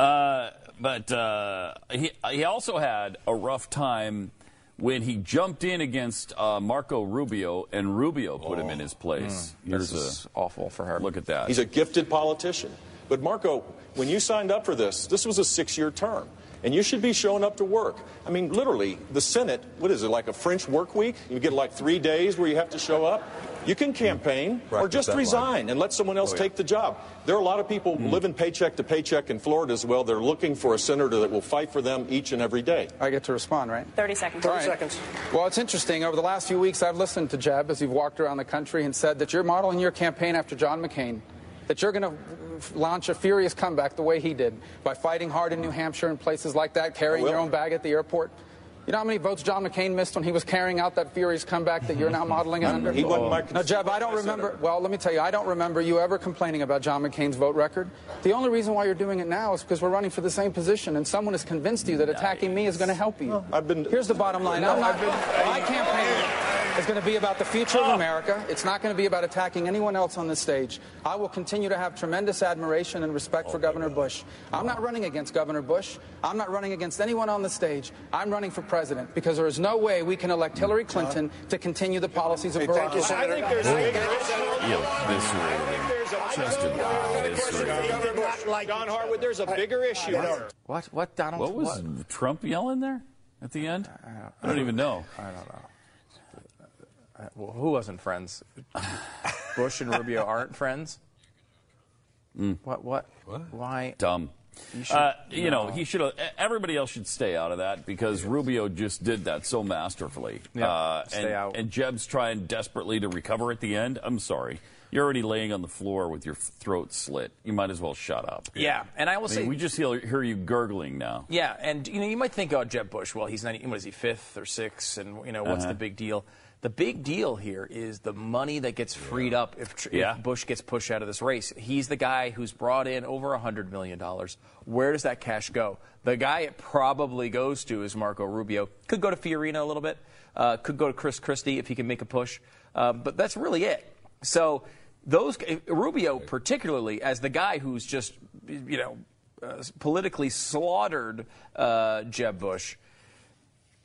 Uh, but uh, he he also had a rough time when he jumped in against uh, Marco Rubio and Rubio put him in his place. Here's This is a awful for her. look at that. He's a gifted politician. But Marco, when you signed up for this, this was a six-year term. And you should be showing up to work. I mean, literally, the Senate, what is it, like a French work week? You get like three days where you have to show up? You can campaign or just that line. resign and let someone else Oh, yeah. take the job. There are a lot of people mm-hmm. living paycheck to paycheck in Florida as well. They're looking for a senator that will fight for them each and every day. I get to respond, right? 30 seconds. 30 All right. seconds. Well, it's interesting. Over the last few weeks, I've listened to Jeb as you've walked around the country and said that you're modeling your campaign after John McCain, that you're going to launch a furious comeback the way he did by fighting hard in New Hampshire and places like that, carrying your own bag at the airport. You know how many votes John McCain missed when he was carrying out that furious comeback that you're now modeling it under? He wasn't my No, Jeb, I don't remember. Well, let me tell you, I don't remember you ever complaining about John McCain's vote record. The only reason why you're doing it now is because we're running for the same position, and someone has convinced you that attacking me is going to help you. I've been- Here's the bottom line. No, I'm not, been- my campaign is going to be about the future of oh. America. It's not going to be about attacking anyone else on this stage. I will continue to have tremendous admiration and respect for oh, Governor Bush. I'm not running against Governor Bush. I'm not running against anyone on the stage. I'm running for president because there is no way we can elect Hillary Clinton to continue the policies of Hey, Barack thank you, Obama. Senator. I think there's a bigger Eviscerated. Just eviscerated. John Harwood, there's a bigger issue. What? What, Donald? What was Trump yelling there at the end? I don't even know. I don't know. Uh, Well, who wasn't friends? Bush and Rubio aren't friends. What? What? Why? Dumb. You should- Uh, you know, he should have. Everybody else should stay out of that because Rubio just did that so masterfully. Yeah, uh, stay and, out. and Jeb's trying desperately to recover at the end. I'm sorry, you're already laying on the floor with your throat slit. You might as well shut up. Yeah, and I will I mean, say we just hear, hear you gurgling now. Yeah, and you know you might think, oh, Jeb Bush. Well, he's not. What is he fifth or sixth? And you know what's Uh-huh. the big deal? The big deal here is the money that gets freed up if, Yeah. if Bush gets pushed out of this race. He's the guy who's brought in over hundred million dollars. Where does that cash go? The guy it probably goes to is Marco Rubio. Could go to Fiorina a little bit. Uh, could go to Chris Christie if he can make a push. Uh, but that's really it. So those Rubio, particularly as the guy who's just you know uh, politically slaughtered uh, Jeb Bush,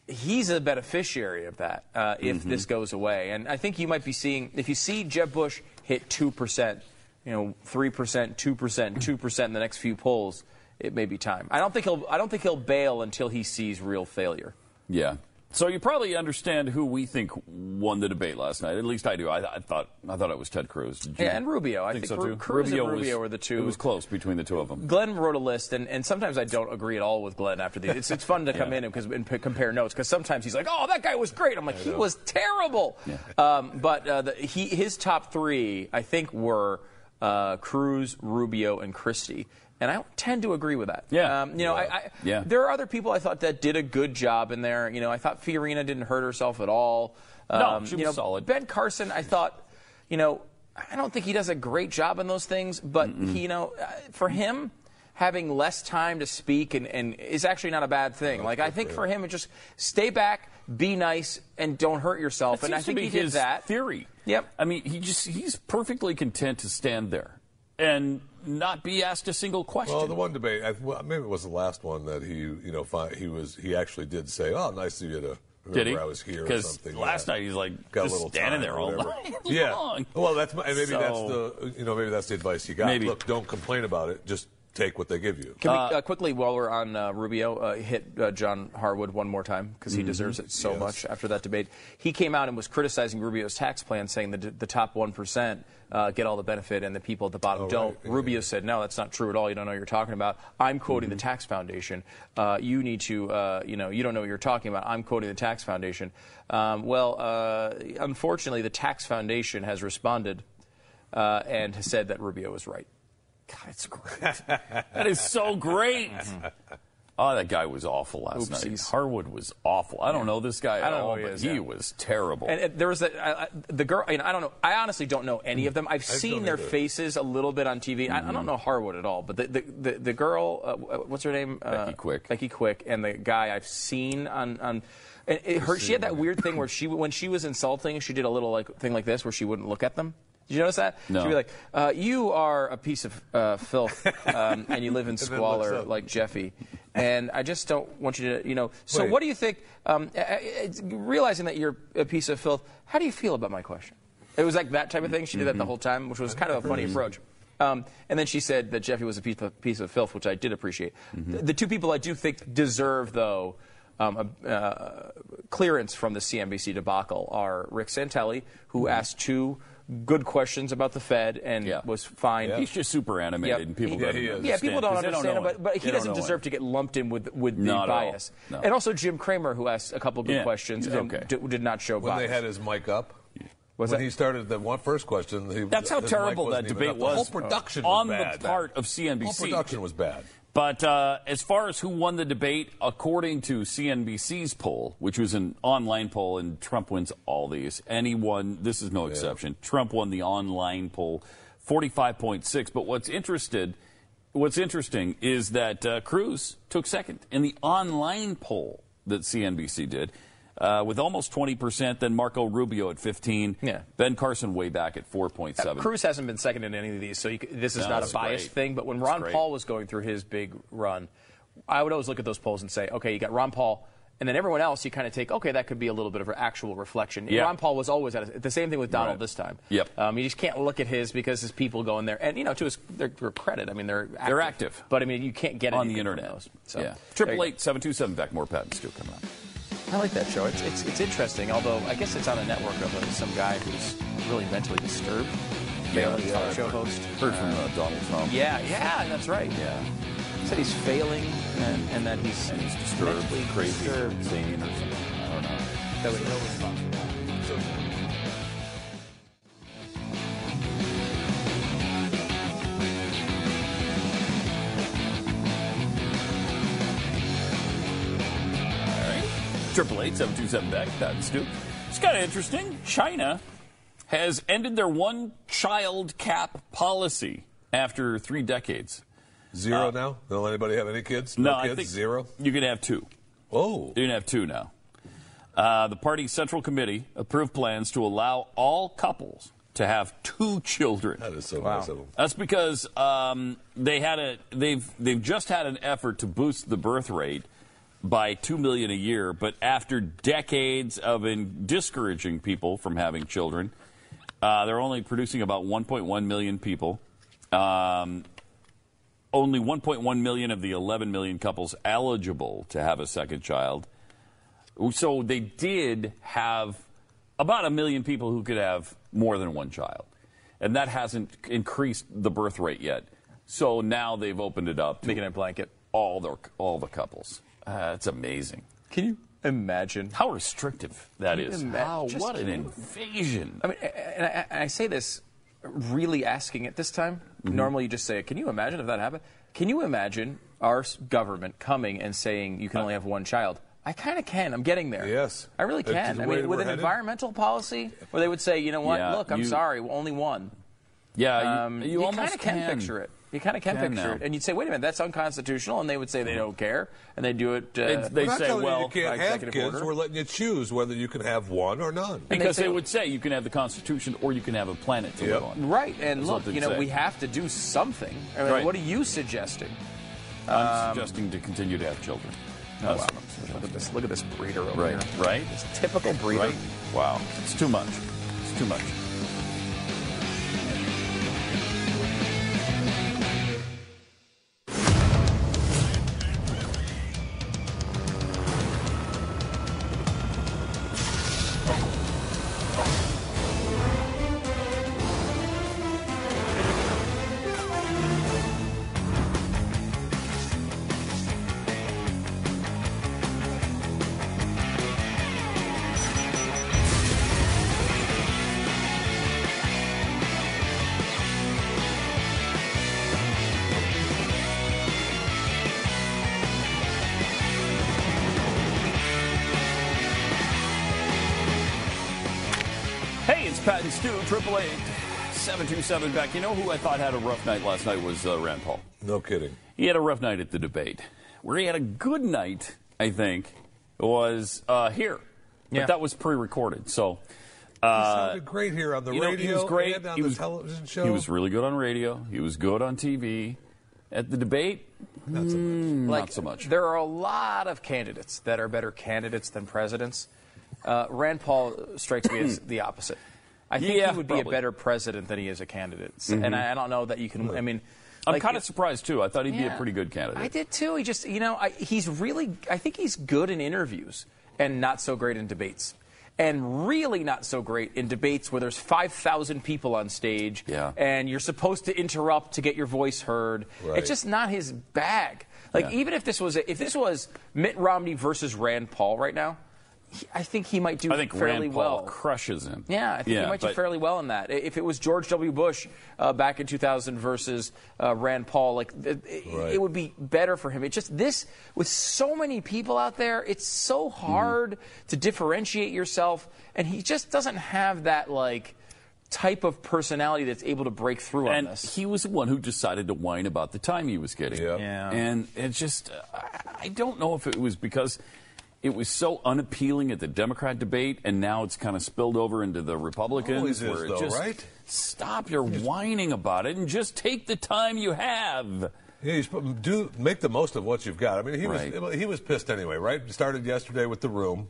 he's a beneficiary of that uh, if this goes away. And I think you might be seeing if you see Jeb Bush hit two percent, you know, three percent, two percent, two percent in the next few polls, it may be time. I don't think he'll. I don't think he'll bail until he sees real failure. Yeah. So you probably understand who we think won the debate last night. At least I do. I, I thought I thought it was Ted Cruz. Yeah, and Rubio. I think, think so too. Cruz and was- Rubio were the two- It was close between the two of them. Glenn wrote a list, and, and sometimes I don't agree at all with Glenn after these. It's, it's fun to come Yeah. in and, 'cause- and p- compare notes because sometimes he's like, "Oh, that guy was great." I'm like, "He was terrible." Um, but uh, the, he, his top three, I think, were uh, Cruz, Rubio, and Christie. And I don't tend to agree with that. Yeah. Um, you know, I, I, Yeah. there are other people I thought that did a good job in there. You know, I thought Fiorina didn't hurt herself at all. Um, No, she you was know, solid. Ben Carson, I thought, you know, I don't think he does a great job in those things, but he, you know, uh, for him, having less time to speak and, and is actually not a bad thing. like I think for him, it just stay back, be nice, and don't hurt yourself. That and I think he did that. theory. Yep. I mean, he just he's perfectly content to stand there and not be asked a single question. Well, the one debate, I, well, maybe it was the last one that he, you know, fi- he was he actually did say, "Oh, nice of you to remember Did he? I was here." or Because something. last Yeah. night he's like got just a little standing there all night Yeah. long. Well, that's my, maybe that's the you know maybe that's the advice you got. Maybe. Look, don't complain about it. Just take what they give you. Can we uh, quickly, while we're on uh, Rubio, uh, hit uh, John Harwood one more time because he Mhm. deserves it so Yes. much after that debate. He came out and was criticizing Rubio's tax plan, saying that the top one percent uh, get all the benefit and the people at the bottom Oh, don't. right. Rubio said, "No, that's not true at all. You don't know what you're talking about. I'm quoting Mm-hmm. the Tax Foundation. Uh, you need to, uh, you know, you don't know what you're talking about. I'm quoting the Tax Foundation." Um, well, uh, unfortunately, the Tax Foundation has responded uh, and has said that Rubio was right. God, it's great. that is so great. Oh, that guy was awful last night. Harwood was awful. I don't know this guy at I don't know all, who he but is, he yeah. was terrible. And, and there was a, I, I, the girl. I, mean, I don't know. I honestly don't know any of them. I've I seen their either. faces a little bit on TV. I, I don't know Harwood at all, but the the, the, the girl, uh, what's her name? Uh, Becky Quick. Becky Quick, and the guy I've seen on on. And it, her, she had that weird thing where she, when she was insulting, she did a little like thing like this where she wouldn't look at them. Did you notice that? No. She'd be like, uh, "You are a piece of uh, filth, um, and you live in squalor like Jeffy." And I just don't want you to, you know. So, Wait. what do you think? Um, realizing that you're a piece of filth, how do you feel about my question? It was like that type of thing. She did that the whole time, which was kind of a funny approach. Um, and then she said that Jeffy was a piece of, piece of filth, which I did appreciate. The, the two people I do think deserve, though, um, a, uh, clearance from the CNBC debacle are Rick Santelli, who asked two good questions about the Fed and was fine. He's just super animated, Yep. and people He- don't yeah, understand people don't they understand know it, but, but he doesn't deserve it. to get lumped in with with the Not at all. bias. No. And also Jim Cramer, who asked a couple good Yeah, questions he's and okay. d- did not show When bias. When they had his mic up. Was when that- he started the one first question, he, That's how terrible that debate was. The whole production on was bad. the part of CNBC. The whole production was bad. But uh, as far as who won the debate, according to CNBC's poll, which was an online poll, and Trump wins all these, and he won. This is no exception. Trump won the online poll, forty-five point six. But what's interested, what's interesting is that uh, Cruz took second in the online poll that CNBC did. Uh, with almost 20%, then Marco Rubio at 15. Yeah. Ben Carson way back at 4.7. Cruz hasn't been second in any of these, so you, this is No, not a biased great. thing. But when Ron. Paul was going through his big run, I would always look at those polls and say, okay, you got Ron Paul, and then everyone else, you kind of take, okay, that could be a little bit of an actual reflection. Yeah. Ron Paul was always at a, the same thing with Donald Right. this time. Yep. Um, you just can't look at his because his people go in there, and you know, to his their, their credit, I mean, they're active, They're active. but I mean, you can't get it. on the internet. those. So, yeah. there you Triple go. eight seven two seven back. More Pat and Stu coming up. I like that show. It's, it's, it's interesting, although I guess it's on a network of uh, some guy who's really mentally disturbed. Failing talk show host. Heard from uh, Donald Trump. Yeah, yeah, that's right. Yeah. He Said he's failing and, and that he's, And he's disturbed, mentally crazy, disturbed. insane, or something. I don't know. That would Triple eight seven two seven back. Pat and Stu. It's kind of interesting. China has ended their one-child cap policy after three decades. Zero now? Don't anybody have any kids? Uh, No, kids? I think Zero? You can have two. Oh. You can have two now. Uh, the party's central committee approved plans to allow all couples to have two children. That is so nice of them. That's because um, they had a they've they've just had an effort to boost the birth rate by two million a year, but after decades of in discouraging people from having children, uh, they're only producing about 1.1 million people. Um, only 1.1 million of the 11 million couples eligible to have a second child. So they did have about a million people who could have more than one child. And that hasn't increased the birth rate yet. So now they've opened it up to Making it a blanket. all the all the couples. Uh, it's amazing. Can you imagine? How restrictive that is? Can you is. ima- How, just- what an invasion. I mean, and I, and I say this really asking it this time. Mm-hmm. Normally, you just say, "Can you imagine if that happened?" Can you imagine our government coming and saying you can only have one child? I kind of can. I'm getting there. Yes. I really can. I mean, with an headed. environmental policy where they would say, "You know what? Yeah, Look, I'm you- sorry, only one." yeah, you, Um, you, you kind almost of can, picture it. You kind of can, Can picture now. it, and you'd say, "Wait a minute, that's unconstitutional," and they would say they don't care, and they do it. Uh, They- they not say, telling well, you, you can't by have executive kids. order. We're letting you choose whether you can have one or none. they Because say- they would say you can have the Constitution or you can have a planet to Yep. live on. Right, and That's look, you know, say. we have to do something. I mean, Right. What are you suggesting? I'm suggesting to continue to have children. That's wow. what I'm suggesting. Look at this. Look at this breeder over Right, here. right? This typical breeder. Right? Wow. It's too much. It's too much. 888 727 back. You know who I thought had a rough night last night was uh, Rand Paul. No kidding. He had a rough night at the debate. Where he had a good night, I think, was uh, here. But yeah. that was pre recorded. So. Uh, he sounded great here on the radio. Know, he was great. on he the was, television show. He was really good on radio. He was good on TV. At the debate, not so much. Hmm, like, not so much. There are a lot of candidates that are better candidates than presidents. Uh, Rand Paul strikes me as the opposite. I think Yeah, he would be a better president than he is a candidate. Mhm. And I, I don't know that you can. I mean, I'm like, kind of surprised too. I thought he'd be a pretty good candidate. I did too. He just, you know, I, he's really. I think he's good in interviews and not so great in debates. And really not so great in debates where there's 5,000 people on stage Yeah. and you're supposed to interrupt to get your voice heard. Right. It's just not his bag. Like Yeah. even if this was if this was Mitt Romney versus Rand Paul right now, I think he might do I think fairly Rand Paul well. crushes him. Yeah, I think he might do fairly well in that. If it was George W. Bush uh, back in 2000 versus uh, Rand Paul, like it, it- Right. it would be better for him. It just this with so many people out there, it's so Mm-hmm. hard to differentiate yourself, and he just doesn't have that like type of personality that's able to break through on this. he was the one who decided to whine about the time he was getting. Yeah. Yeah. And it's just, I- I don't know if it was because it was so unappealing at the Democrat debate, and now it's kind of spilled over into the Republicans. Always is, where though, just, right? Stop your whining about it and just take the time you have. Yeah, you do make the most of what you've got. I mean, he Right. was he was pissed anyway, right? Started yesterday with the room,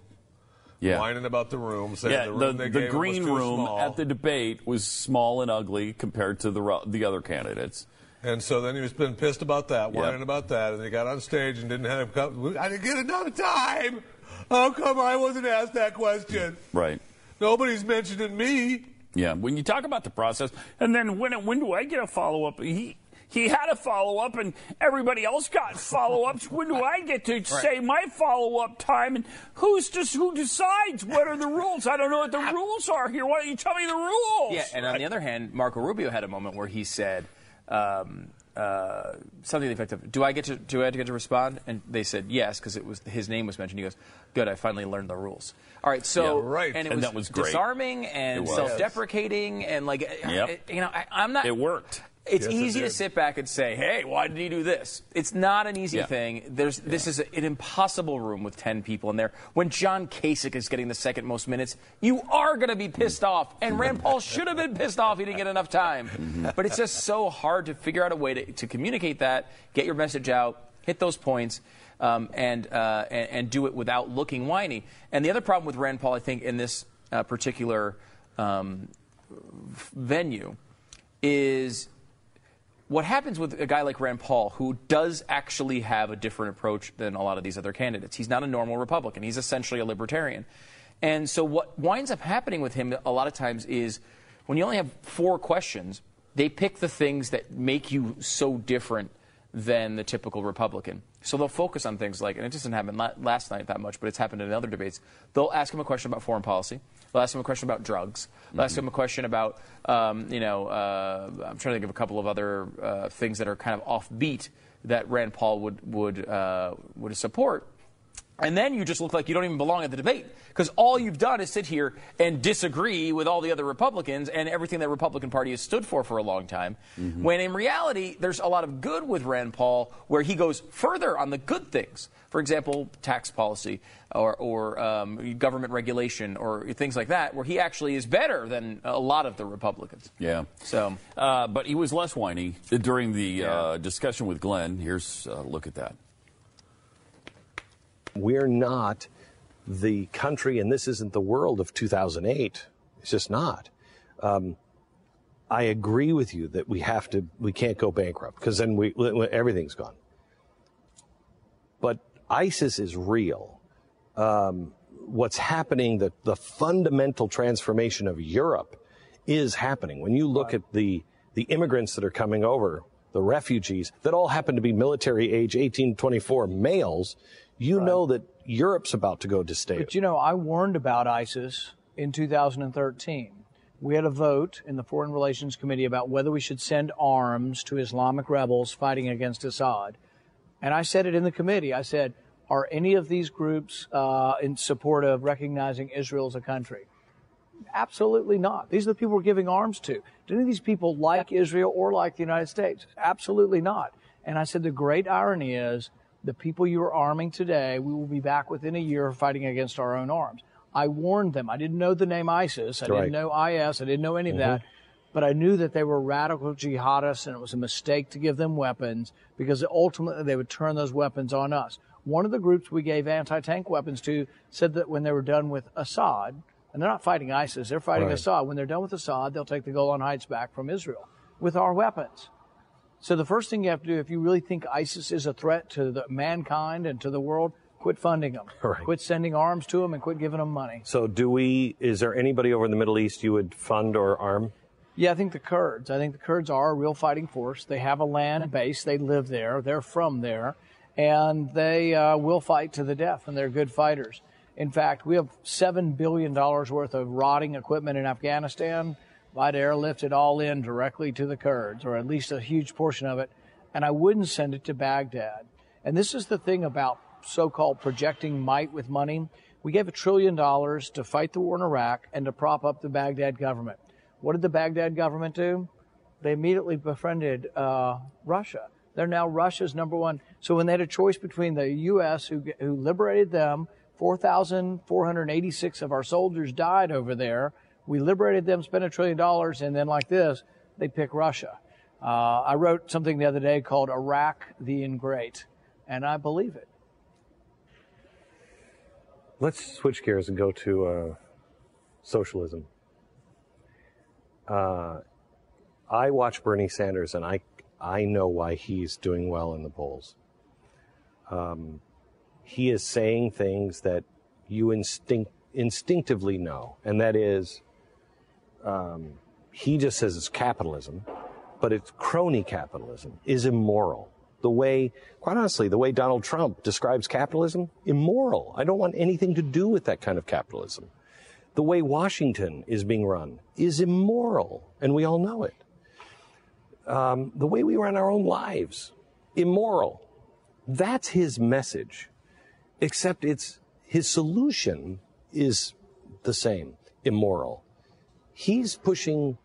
Yeah. whining about the room, saying Yeah, the the, room they the was green room small. at the debate was small and ugly compared to the the other candidates. And so then he was been pissed about that, Yep. whining about that, and he got on stage and didn't have. I didn't get enough time. How come I wasn't asked that question? Right. Nobody's mentioning me. Yeah, when you talk about the process, and then when when do I get a follow up? He he had a follow up, and everybody else got follow ups. when do I get to say my follow up time? And who's just who decides what are the rules? I don't know what the rules are here. Why don't you tell me the rules? Yeah, and on the other hand, Marco Rubio had a moment where he said um, uh, something to the effect of, "Do I get to do I get to respond?" And they said yes because it was his name was mentioned. He goes, "Good, I finally learned the rules." All right, so Yeah, right. and it And was, that was great. disarming and was. self-deprecating and like Yep. you know I, I'm not. It worked. It's Yes, it easy to sit back and say, "Hey, why did he do this?" It's not an easy Yeah. thing. There's this is a, an impossible room with ten people in there. When John Kasich is getting the second most minutes, you are going to be pissed off. And Rand Paul should have been pissed off. He didn't get enough time. But it's just so hard to figure out a way to, to communicate that, get your message out, hit those points. Um, and, uh, and and do it without looking whiny. And the other problem with Rand Paul, I think, in this uh, particular um, venue, is what happens with a guy like Rand Paul, who does actually have a different approach than a lot of these other candidates. He's not a normal Republican. He's essentially a libertarian. And so what winds up happening with him a lot of times is when you only have four questions, they pick the things that make you so different than the typical Republican. So they'll focus on things like, and it doesn't happen last night that much, but it's happened in other debates. They'll ask him a question about foreign policy. They'll ask him a question about drugs. They'll ask him a question about, um, you know, uh, I'm trying to think of a couple of other uh, things that are kind of offbeat that Rand Paul would would uh, would support. And then you just look like you don't even belong at the debate because all you've done is sit here and disagree with all the other Republicans and everything the Republican Party has stood for for a long time. When in reality, there's a lot of good with Rand Paul where he goes further on the good things. For example, tax policy or, or um, government regulation or things like that, where he actually is better than a lot of the Republicans. Yeah. So, uh, but he was less whiny during the uh, discussion with Glenn. Here's a look at that. We're not the country, and this isn't the world of 2008. It's just not. Um, I agree with you that we have to, we can't go bankrupt because then we, everything's gone. But ISIS is real. Um, what's happening, the, the fundamental transformation of Europe is happening. When you look at the, the immigrants that are coming over, the refugees that all happen to be military age 18 24 males, you know that Europe's about to go to state. But you know, I warned about ISIS in 2013. We had a vote in the Foreign Relations Committee about whether we should send arms to Islamic rebels fighting against Assad. And I said it in the committee. I said, are any of these groups uh, in support of recognizing Israel as a country? Absolutely not. These are the people we're giving arms to. Do any of these people like Israel or like the United States? Absolutely not. And I said the great irony is the people you are arming today, we will be back within a year fighting against our own arms. I warned them. I didn't know the name ISIS. I Right. didn't know IS. I didn't know any of Mhm. that. But I knew that they were radical jihadists and it was a mistake to give them weapons because ultimately they would turn those weapons on us. One of the groups we gave anti tank weapons to said that when they were done with Assad, and they're not fighting ISIS, they're fighting Right. Assad. When they're done with Assad, they'll take the Golan Heights back from Israel with our weapons. So the first thing you have to do, if you really think ISIS is a threat to the mankind and to the world, quit funding them. Right. Quit sending arms to them and quit giving them money. So, do we? Is there anybody over in the Middle East you would fund or arm? Yeah, I think the Kurds. I think the Kurds are a real fighting force. They have a land base. They live there. They're from there, and they uh, will fight to the death. And they're good fighters. In fact, we have seven billion dollars worth of rotting equipment in Afghanistan. I'd airlift it all in directly to the Kurds, or at least a huge portion of it, and I wouldn't send it to Baghdad. And this is the thing about so-called projecting might with money. We gave a trillion dollars to fight the war in Iraq and to prop up the Baghdad government. What did the Baghdad government do? They immediately befriended uh, Russia. They're now Russia's number one. So when they had a choice between the U.S., who, who liberated them, 4,486 of our soldiers died over there. We liberated them, spent a trillion dollars, and then like this, they pick Russia. Uh, I wrote something the other day called Iraq the Ingrate, and I believe it. Let's switch gears and go to uh, socialism. Uh, I watch Bernie Sanders, and I I know why he's doing well in the polls. Um, he is saying things that you instinct instinctively know, and that is, um, he just says it's capitalism, but it's crony capitalism is immoral. The way, quite honestly, the way Donald Trump describes capitalism, immoral. I don't want anything to do with that kind of capitalism. The way Washington is being run is immoral, and we all know it. Um, the way we run our own lives, immoral. That's his message, except it's his solution is the same, immoral. He's pushing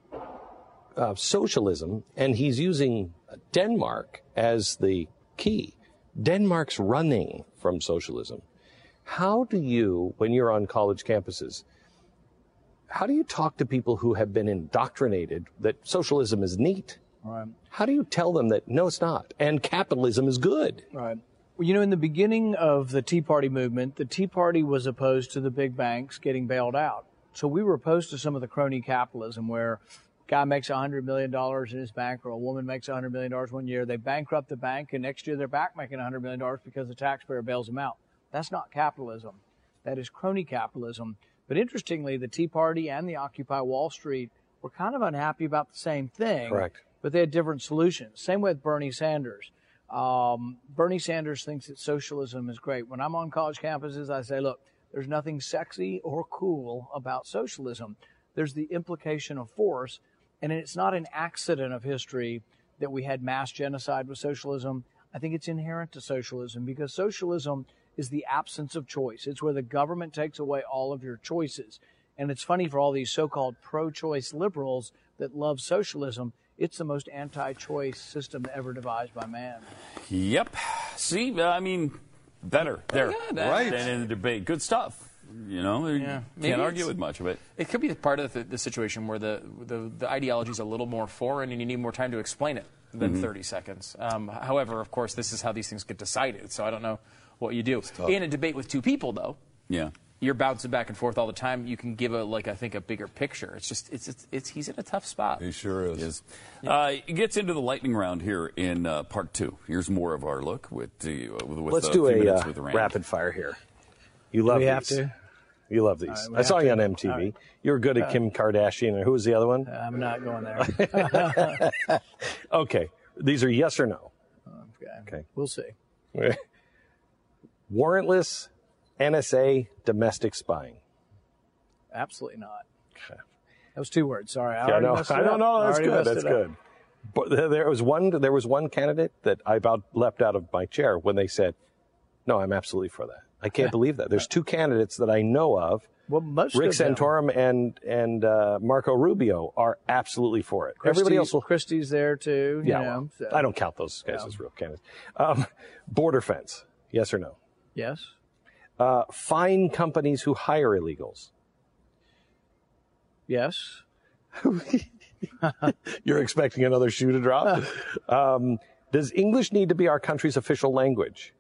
uh, socialism, and he's using Denmark as the key. Denmark's running from socialism. How do you, when you're on college campuses, how do you talk to people who have been indoctrinated that socialism is neat? Right. How do you tell them that no, it's not, and capitalism is good? Right. Well, you know, in the beginning of the Tea Party movement, the Tea Party was opposed to the big banks getting bailed out. So we were opposed to some of the crony capitalism where a guy makes $100 million in his bank or a woman makes $100 million one year. They bankrupt the bank and next year they're back making $100 million because the taxpayer bails them out. That's not capitalism. That is crony capitalism. But interestingly, the Tea Party and the Occupy Wall Street were kind of unhappy about the same thing. Correct. But they had different solutions. Same with Bernie Sanders. Um, Bernie Sanders thinks that socialism is great. When I'm on college campuses, I say, look, there's nothing sexy or cool about socialism. There's the implication of force, and it's not an accident of history that we had mass genocide with socialism. I think it's inherent to socialism because socialism is the absence of choice. It's where the government takes away all of your choices. And it's funny for all these so called pro choice liberals that love socialism. It's the most anti choice system ever devised by man. Yep. See, uh, I mean, better there Yeah, that- right. than in the debate. Good stuff. You know, you can't argue with much of it. It could be part of the, the situation where the, the, the ideology is a little more foreign and you need more time to explain it than Mhm. 30 seconds. Um, however, of course, this is how these things get decided, so I don't know what you do. In a debate with two people, though, Yeah. You're bouncing back and forth all the time. You can give a like I think a bigger picture. It's just it's it's, it's he's in a tough spot. He sure is. He Uh, it gets into the lightning round here in uh, part two. Here's more of our look with the uh, with, with Let's uh, do few a uh, with rapid fire here. You love we these. have to? You love these. All right, we I saw have you on MTV. All right. You were good at Uh, Kim Kardashian. And who was the other one? I'm not going there. okay. These are yes or no. okay. Okay. We'll see. Warrantless NSA domestic spying. Absolutely not. That was two words. Sorry. I Yeah, already no, messed I don't know. That's good. That's up. good. But there- was one. There was one candidate that I about leapt out of my chair when they said, "No, I'm absolutely for that." I can't believe that. There's two candidates that I know of. Well, most Rick of them. Santorum and and uh, Marco Rubio are absolutely for it. Everybody else will. Christie's there too. you Yeah, know, well, so- I don't count those guys Yeah. as real candidates. Um, border fence, yes or no? Yes. Uh, fine companies who hire illegals. Yes. You're expecting another shoe to drop? um, does English need to be our country's official language?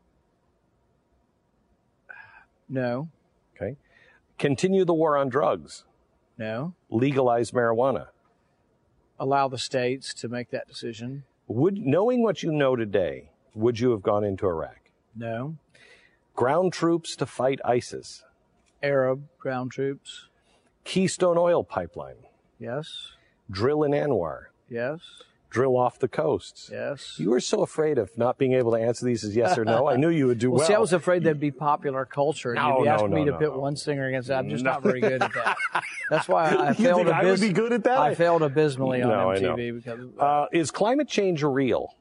No. Okay. Continue the war on drugs. No. Legalize marijuana. Allow the states to make that decision. Would knowing what you know today, would you have gone into Iraq? No. Ground troops to fight ISIS. Arab ground troops. Keystone Oil Pipeline. Yes. Drill in ANWR. Yes. Drill off the coasts. Yes. You were so afraid of not being able to answer these as yes or no. I knew you would do well. See, I was afraid that'd be popular culture. and No, You'd be no, asking no, me to no, pit one singer against that. I'm just No. not very good at that. That's why I You failed. think I would be good at that? I failed abysmally on No, I know. MTV because Uh, is climate change real?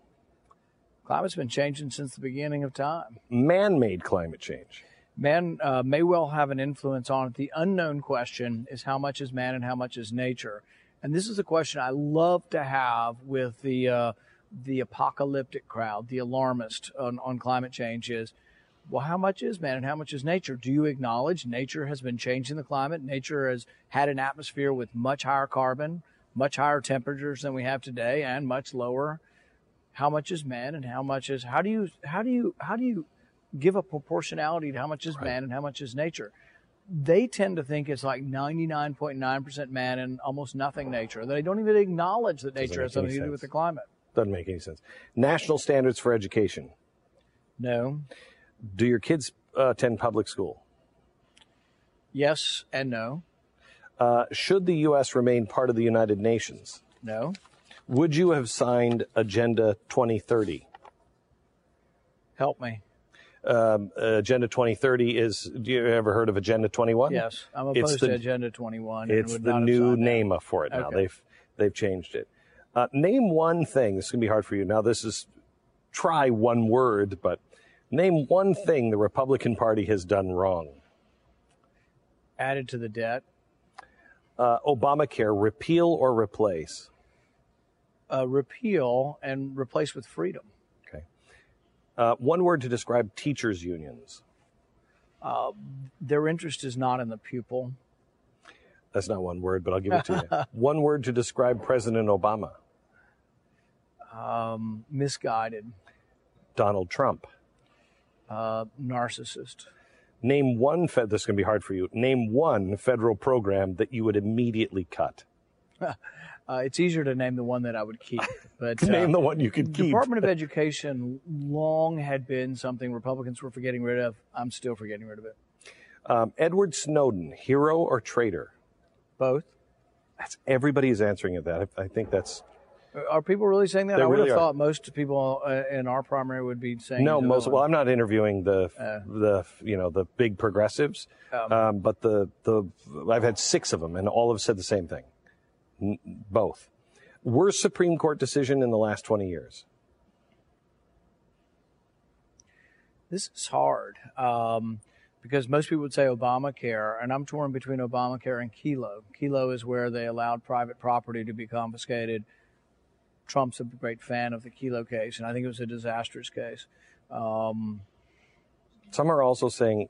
Climate's been changing since the beginning of time. Man-made climate change. Man uh, may well have an influence on it. The unknown question is how much is man and how much is nature. And this is a question I love to have with the uh, the apocalyptic crowd, the alarmist on, on climate change is, well, how much is man and how much is nature? Do you acknowledge nature has been changing the climate? Nature has had an atmosphere with much higher carbon, much higher temperatures than we have today, and much lower. How much is man and how much is how do you how do you how do you give a proportionality to how much is man and how much is nature? They tend to think it's like 99.9% man and almost nothing nature. They don't even acknowledge that nature has something to do with the climate. Doesn't make any sense. National standards for education. No. Do your kids uh, attend public school? Yes and no. Uh, should the U.S. remain part of the United Nations? No. Would you have signed Agenda 2030? Help me. Um, Agenda 2030 is. Do you ever heard of Agenda 21? Yes, I'm It's opposed the- to Agenda 21. and It's the new signed that. name for it now. Okay. They've they've changed it. Uh, name one thing. This is gonna be hard for you. Now this is try one word, but name one thing the Republican Party has done wrong. Added to the debt. Uh, Obamacare, repeal or replace? Uh, repeal and replace with freedom. Okay. Uh, one word to describe teachers' unions. Uh, their interest is not in the pupil. That's not one word, but I'll give it to you. one word to describe President Obama. Um, misguided. Donald Trump. Uh, narcissist. Name one. Fed, this is going to be hard for you. Name one federal program that you would immediately cut. Uh, it's easier to name the one that I would keep, but Name uh, the one you could keep. Department of Education long had been something Republicans were for getting rid of. I'm still for getting rid of it. Um, Edward Snowden, hero or traitor? Both. That's everybody is answering it. That I, I think that's Are people really saying that? They I would really have are. thought most people uh, in our primary would be saying no most. Well, I'm not interviewing the Uh. the you know the big progressives, Um. um, but the the I've had six of them, and all have said the same thing. Both. Worst Supreme Court decision in the last 20 years. This is hard um, because most people would say Obamacare, and I'm torn between Obamacare and Kelo. Kelo is where they allowed private property to be confiscated. Trump's a great fan of the Kelo case, and I think it was a disastrous case. Um, Some are also saying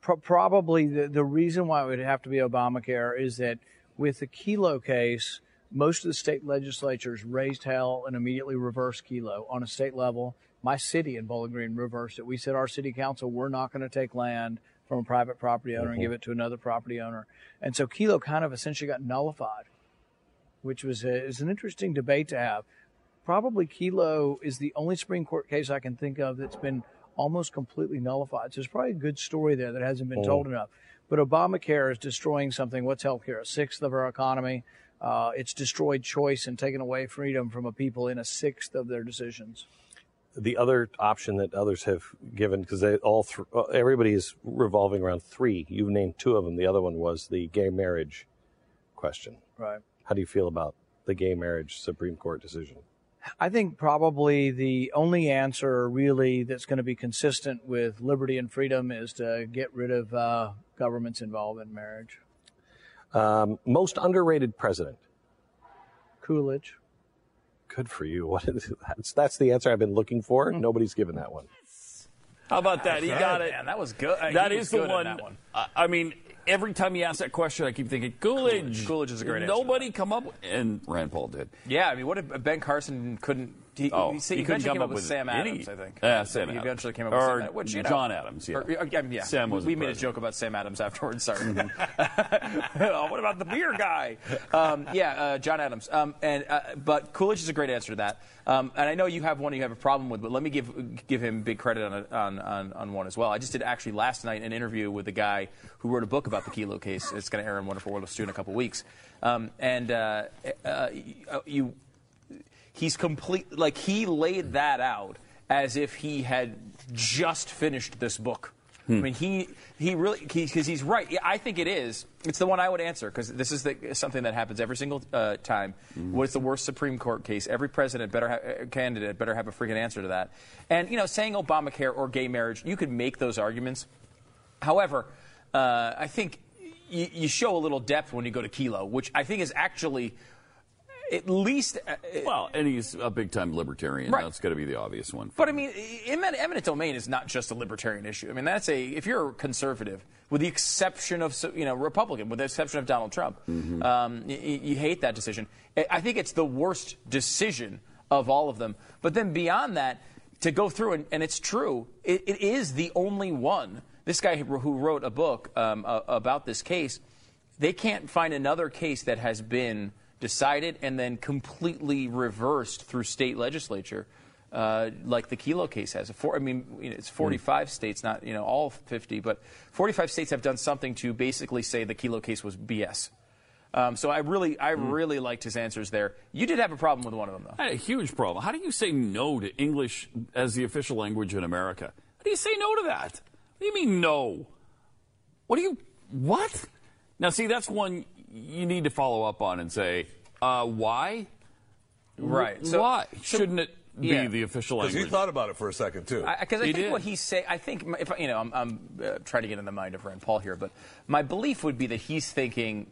pro- probably the, the reason why it would have to be Obamacare is that with the Kelo case, most of the state legislatures raised hell and immediately reversed Kelo on a state level. My city in Bowling Green reversed it. We said our city council, we're not going to take land from a private property owner and Mhm. give it to another property owner. And so Kelo kind of essentially got nullified, which was a, is an interesting debate to have. Probably Kelo is the only Supreme Court case I can think of that's been almost completely nullified. So there's probably a good story there that hasn't been Mm. told enough. But Obamacare is destroying something. What's healthcare? A sixth of our economy. Uh, it's destroyed choice and taken away freedom from a people in a sixth of their decisions. the other option that others have given because they all th- uh, everybody is revolving around three. You've named two of them. The other one was the gay marriage question. Right. How do you feel about the gay marriage Supreme Court decision? I think probably the only answer really that's going to be consistent with liberty and freedom is to get rid of uh, government's involvement in marriage. Um, most underrated president. Coolidge. Good for you. What is, that's that's the answer I've been looking for. Hmm. Nobody's given that one. How about that? He got it. Man, that was good. That he is the good in one. that one. I, I mean, every time you ask that question, I keep thinking Coolidge. Coolidge is a great answer. Nobody come up, with, and Rand Paul did. Yeah, I mean, what if Ben Carson couldn't? He, Oh, he, he, couldn't come up up with Sam any- Adams, I think. Yeah, Sam He Adams. eventually came up with Or Sam which, you know, John Adams, yeah. or- uh, yeah, yeah. Sam we, wasn't we made a joke about Sam Adams afterwards. Sorry. Oh, what about the beer guy? Um, yeah, uh, John Adams. Um, and uh, but Coolidge is a great answer to that. Um, and I know you have one you have a problem with, but let me give give him big credit on, a, on, on on one as well. I just did actually last night an interview with a guy who wrote a book about the Kelo case. It's going to air in Wonderful World of Stu in a couple weeks. Um, and uh, uh, you he's complete like he laid that out as if he had just finished this book. I mean, he he really because he's right. I think it is. It's the one I would answer because this is the, something that happens every single uh, time. What's the worst Supreme Court case? Every president better ha- uh, candidate better have a freaking answer to that. And you know, saying Obamacare or gay marriage, you could make those arguments. However, uh, I think you, you show a little depth when you go to Kelo, which I think is actually at least. Uh, Well, and he's a big time libertarian. Right. That's got to be the obvious one. But I mean, eminent, eminent domain is not just a libertarian issue. I mean, that's a if you're a conservative, with the exception of you know Republican, with the exception of Donald Trump, um, you, you hate that decision. I- think it's the worst decision of all of them. But then beyond that, to go through and, and it's true, it, it is the only one. This guy who who wrote a book um, uh, about this case, they can't find another case that has been decided and then completely reversed through state legislature, uh, like the Kelo case has. Four, I mean, it's 45 states, not you know all 50, but 45 states have done something to basically say the Kelo case was BS. Um, so I really, I really liked his answers there. You did have a problem with one of them, though. I had a huge problem. How do you say no to English as the official language in America? How do you say no to that? What do you mean no? What do you what? Now see that's one you need to follow up on and say, uh, why? Right. So- why so- shouldn't it be Yeah. the official language? Because language? he thought about it for a second too. Because I, He think did. what he's saying, I think if you know, I'm, I'm uh, trying to get in the mind of Rand Paul here, but my belief would be that he's thinking,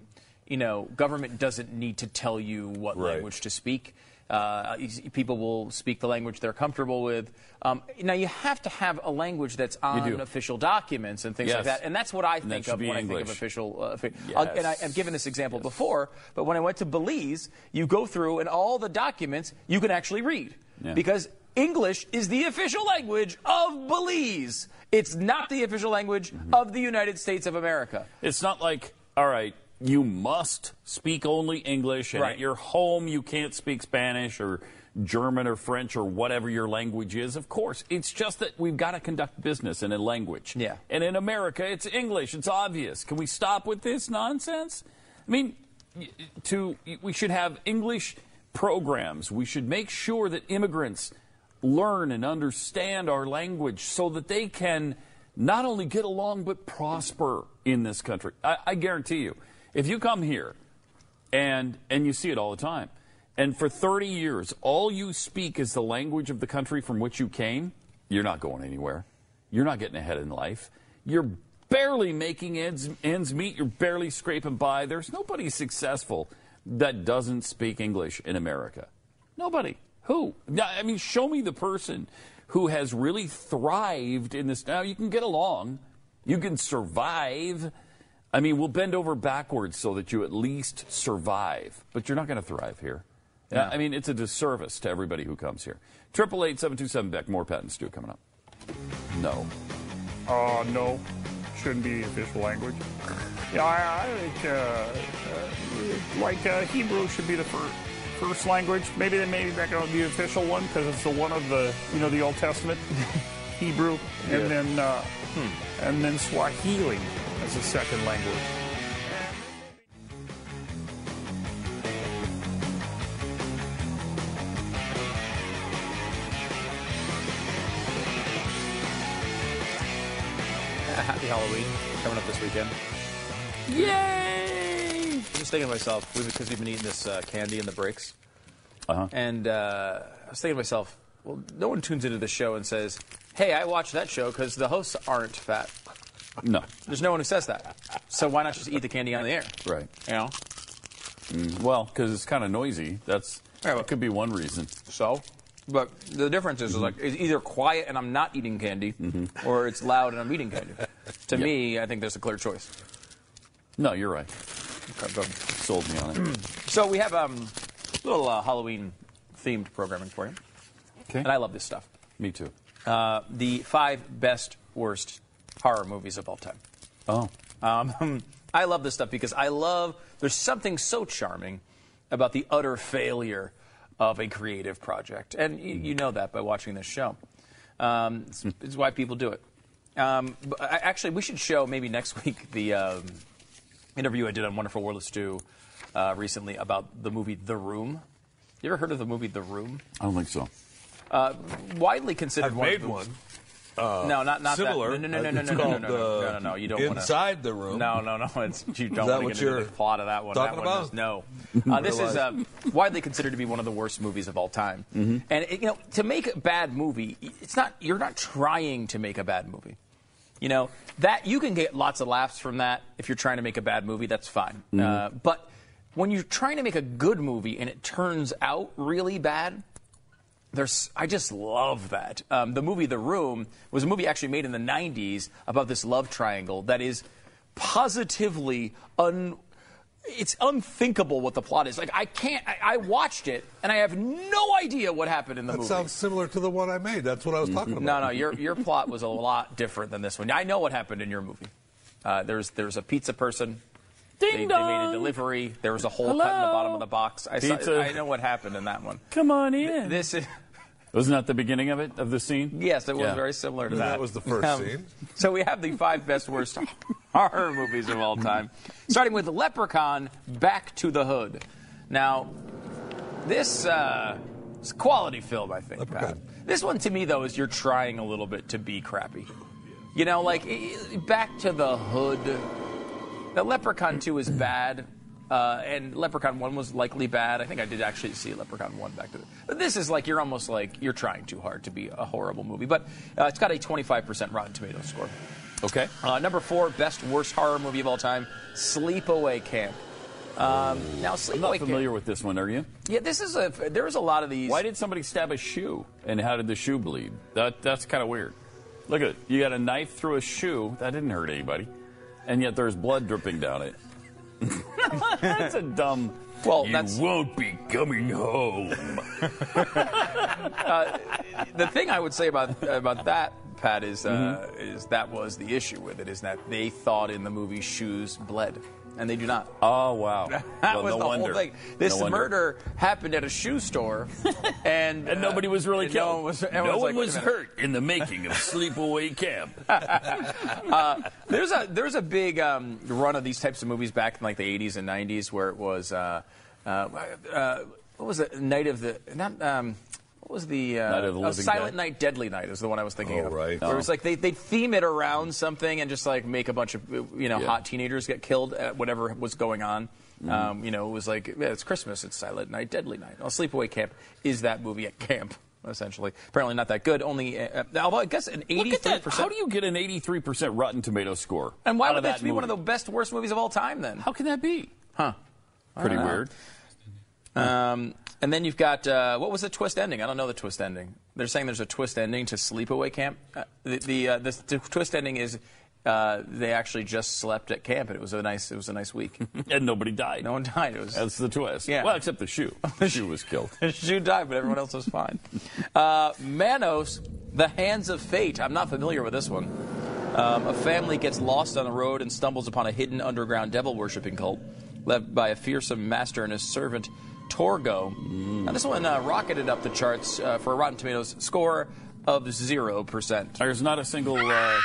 you know, government doesn't need to tell you what Right. language to speak. Uh, people will speak the language they're comfortable with. Um, now you have to have a language that's on official documents and things Yes. like that, and that's what I think of when I think of official. Uh, offi- I'll- and I, I've given this example before, but when I went to Belize, you go through and all the documents you can actually read Yeah. because English is the official language of Belize. It's not the official language Mm-hmm. of the United States of America. It's not like, all right, you must speak only English, and Right. at your home you can't speak Spanish or German or French or whatever your language is. Of course, it's just that we've got to conduct business in a language. Yeah. And in America, it's English. It's obvious. Can we stop with this nonsense? I mean, to we should have English programs. We should make sure that immigrants learn and understand our language so that they can not only get along but prosper in this country. I, I guarantee you, if you come here and and you see it all the time, and for 30 years all you speak is the language of the country from which you came, you're not going anywhere. You're not getting ahead in life. You're barely making ends, ends meet. You're barely scraping by. There's nobody successful that doesn't speak English in America. Nobody. Who? I mean, show me the person who has really thrived in this. Now, you can get along, you can survive. I mean, we'll bend over backwards so that you at least survive, but you're not going to thrive here. Yeah. I mean, it's a disservice to everybody who comes here. Triple eight seven two seven Beck. More Pat and Stu coming up. No. Uh, no, shouldn't be the official language. Yeah, I, I think uh, uh, like uh, Hebrew should be the first first language. Maybe then maybe that going to be the official one because it's the one of the you know the Old Testament Hebrew, Yeah. and then uh, and then Swahili as a second language. Happy Halloween coming up this weekend. Yay! I'm just thinking to myself, because we've been eating this uh, candy in the breaks, Uh-huh. and uh, I was thinking to myself, well, no one tunes into the show and says, "Hey, I watched that show because the hosts aren't fat." No. There's no one who says that. So why not just eat the candy on the air? Right. You know. Mm, well, because it's kind of noisy. That's that could be one reason. So. But the difference is, like it's either quiet and I'm not eating candy, or it's loud and I'm eating candy. To Yeah. me, I think there's a clear choice. No, you're right. Okay. Sold me on it. So we have um, a little uh, Halloween themed programming for you. Okay. And I love this stuff. Me too. Uh, the five best worst horror movies of all time. Oh. Um, I love this stuff because I love. There's something so charming about the utter failure of a creative project, and you, you know that by watching this show. Um, it's, it's why people do it. Um, but I, actually, we should show maybe next week the um, interview I did on Wonderful World of Stu uh, recently about the movie The Room. You ever heard of the movie The Room? I don't think so. Uh, widely considered I've one of made the- one. Uh, no, not not similar. that. No, no, no, no, no, no, no, no, no, no, uh, no. You don't wanna- Inside the Room. No, no, no. It's you don't want to get into the plot of that one. talking that one about? is no. Uh, this is uh, widely considered to be one of the worst movies of all time. And it, you know, to make a bad movie, it's not. You're not trying to make a bad movie. You know that you can get lots of laughs from that if you're trying to make a bad movie. That's fine. Mhm. Uh, but when you're trying to make a good movie and it turns out really bad, there's I just love that. Um, the movie The Room was a movie actually made in the 90s about this love triangle that is positively un it's unthinkable what the plot is. Like I can't I, I watched it and I have no idea what happened in the That movie. That sounds similar to the one I made. That's what I was talking about. No, no, your your plot was a lot different than this one. I know what happened in your movie. Uh, there's there's a pizza person. Ding they, they made a delivery. There was a hole cut in the bottom of the box. I, saw, Pizza. I know what happened in that one. Come on in. This is. Wasn't that the beginning of it, of the scene? Yes, it was Yeah. very similar to And that. that was the first Um, scene. So we have the five best worst horror movies of all time, starting with Leprechaun: Back to the Hood. Now, this uh, is a quality film, I think. Pat. This one, to me, though, is you're trying a little bit to be crappy. You know, like i- i- Back to the Hood. The Leprechaun 2 is bad. Uh, and Leprechaun 1 was likely bad. I think I did actually see Leprechaun 1 back to the. But this is like, you're almost like, you're trying too hard to be a horrible movie. But uh, it's got a 25% Rotten Tomatoes score. Okay. Uh, number four, best worst horror movie of all time, Sleepaway Camp. Um, now, I'm Sleepaway not Camp. familiar with this one, are you? Yeah, this is a. There was a lot of these. Why did somebody stab a shoe? And how did the shoe bleed? That that's kind of weird. Look at it. You got a knife through a shoe. That didn't hurt anybody. And yet there's blood dripping down it. that's a dumb. Well, you that's- won't be coming home. uh, the thing I would say about about that, Pat, is uh, Mm-hmm. is that was the issue with it is that they thought in the movie shoes bled, and they do not. Oh wow! That Well, was no the wonder. whole thing. This No wonder. murder happened at a shoe store, and And nobody was really no killed. one was, no everyone's one like, was "Wait a minute." hurt in the making of Sleepaway Camp. uh, there's a there's a big um, run of these types of movies back in like the 80s and 90s where it was uh, uh, uh, what was it Night of the not um, what was the uh, Night of the uh, Living Silent Dead? Night Deadly Night is the one I was thinking Oh, of. right. Where it was like they they theme it around something and just like make a bunch of you know Yeah. hot teenagers get killed at whatever was going on. Mm-hmm. Um, you know, it was like yeah, it's Christmas, it's Silent Night, Deadly Night. Well, Sleepaway Camp is that movie at camp. Essentially, apparently not that good. Only, uh, although I guess an Look at eighty-three that. percent. How do you get an 83% Rotten Tomato score? And why out would of that be one of the movie? best worst movies of all time then? How can that be? Huh. Pretty weird. Um, and then you've got uh, what was the twist ending? I don't know the twist ending. They're saying there's a twist ending to Sleepaway Camp. Uh, the the, uh, the the twist ending is uh, they actually just slept at camp and it was a nice it was a nice week. and nobody died. no one died. It was That's the twist. Yeah. Well, except the shoe. The shoe was killed. the shoe died, but everyone else was fine. Uh, Manos, The Hands of Fate. I'm not familiar with this one. Um, a family gets lost on the road and stumbles upon a hidden underground devil worshipping cult led by a fearsome master and his servant, Torgo. Now, this one uh, rocketed up the charts uh, for a Rotten Tomatoes score of 0%. There's not a single uh,